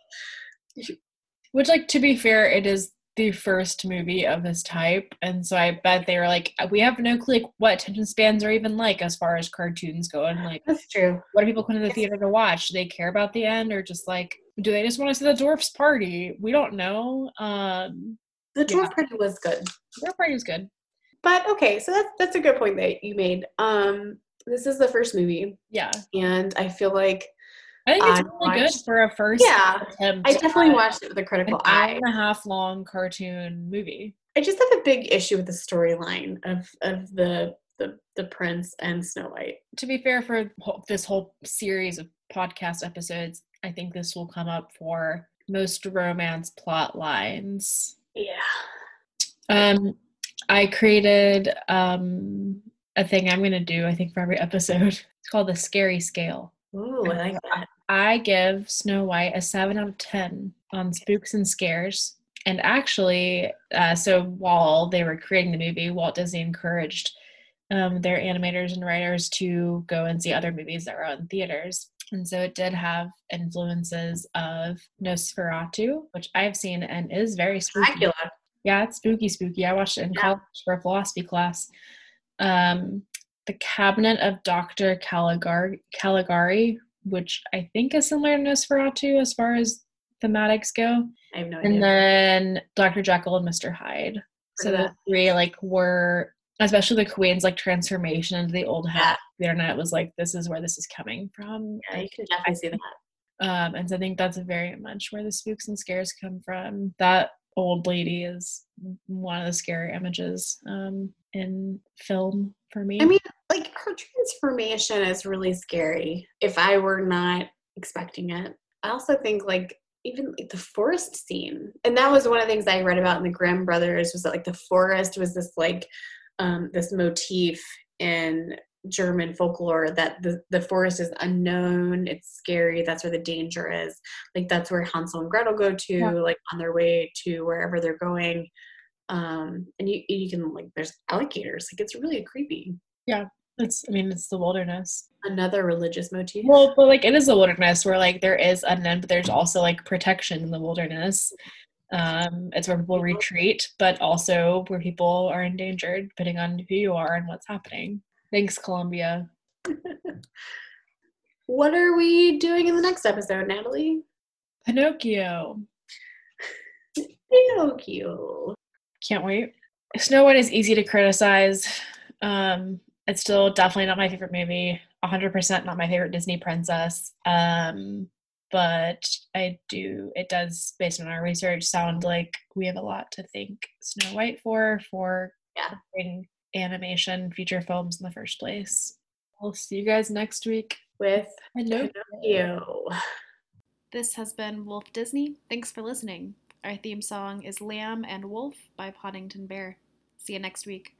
Which, like, to be fair, it is the first movie of this type. And so I bet they were like, we have no clue like, what attention spans are even like as far as cartoons go. And like, that's true. what do people come to the theater to watch? Do they care about the end or just like, do they just want to see the dwarfs party? We don't know. Um, The dwarf Yeah. party was good. The dwarf party was good. But okay, so that's that's a good point that you made. Um, this is the first movie, Yeah. and I feel like I think it's I really good watched- for a first Yeah, attempt I definitely watched it with a critical eye. and a half long cartoon movie. I just have a big issue with the storyline of of the the the prince and Snow White. To be fair, for this whole series of podcast episodes, I think this will come up for most romance plot lines. Yeah, Um, I created um a thing I'm gonna do. I think for every episode. It's called the scary scale. ooh, I like that. I give Snow White a seven out of ten on spooks and scares. And actually, uh, so while they were creating the movie, Walt Disney encouraged um, their animators and writers to go and see other movies that were out in theaters. And so it did have influences of Nosferatu, which I've seen and is very spooky. Dracula. Yeah, it's spooky, spooky. I watched it in Yeah. college for a philosophy class. Um, the Cabinet of Dr. Caligari, Caligari, which I think is similar to Nosferatu as far as thematics go. I have no idea. And then Dr. Jekyll and Mr. Hyde. So the three like were especially the Queen's like transformation into the old Yeah. hat. The internet was like, this is where this is coming from. yeah, you can definitely see that. Um, and so I think that's very much where the spooks and scares come from. That old lady is one of the scary images um, in film for me. I mean, like her transformation is really scary. If I were not expecting it, I also think like even like the forest scene, and that was one of the things I read about in the Grimm brothers was that like the forest was this like um, this motif in German folklore that the the forest is unknown, it's scary. That's where the danger is. Like that's where Hansel and Gretel go to, Yeah. like on their way to wherever they're going. Um, and you you can like there's alligators. Like it's really creepy. Yeah. It's, I mean, it's the wilderness. Another religious motif. Well, but like it is a wilderness where like there is end, but there's also like protection in the wilderness. Um, it's where people retreat, but also where people are endangered, depending on who you are and what's happening. Thanks, Columbia. what are we doing in the next episode, Natalie? Pinocchio. Pinocchio. Can't wait. Snow White is easy to criticize. Um, it's still definitely not my favorite movie. 100% not my favorite Disney princess. Um, but I do, it does, based on our research, sound like we have a lot to thank Snow White for, for Yeah. Creating animation feature films in the first place. We'll see you guys next week. With Hello. Pinocchio. This has been Wolf Disney. Thanks for listening. Our theme song is Lamb and Wolf by Podington Bear. See you next week.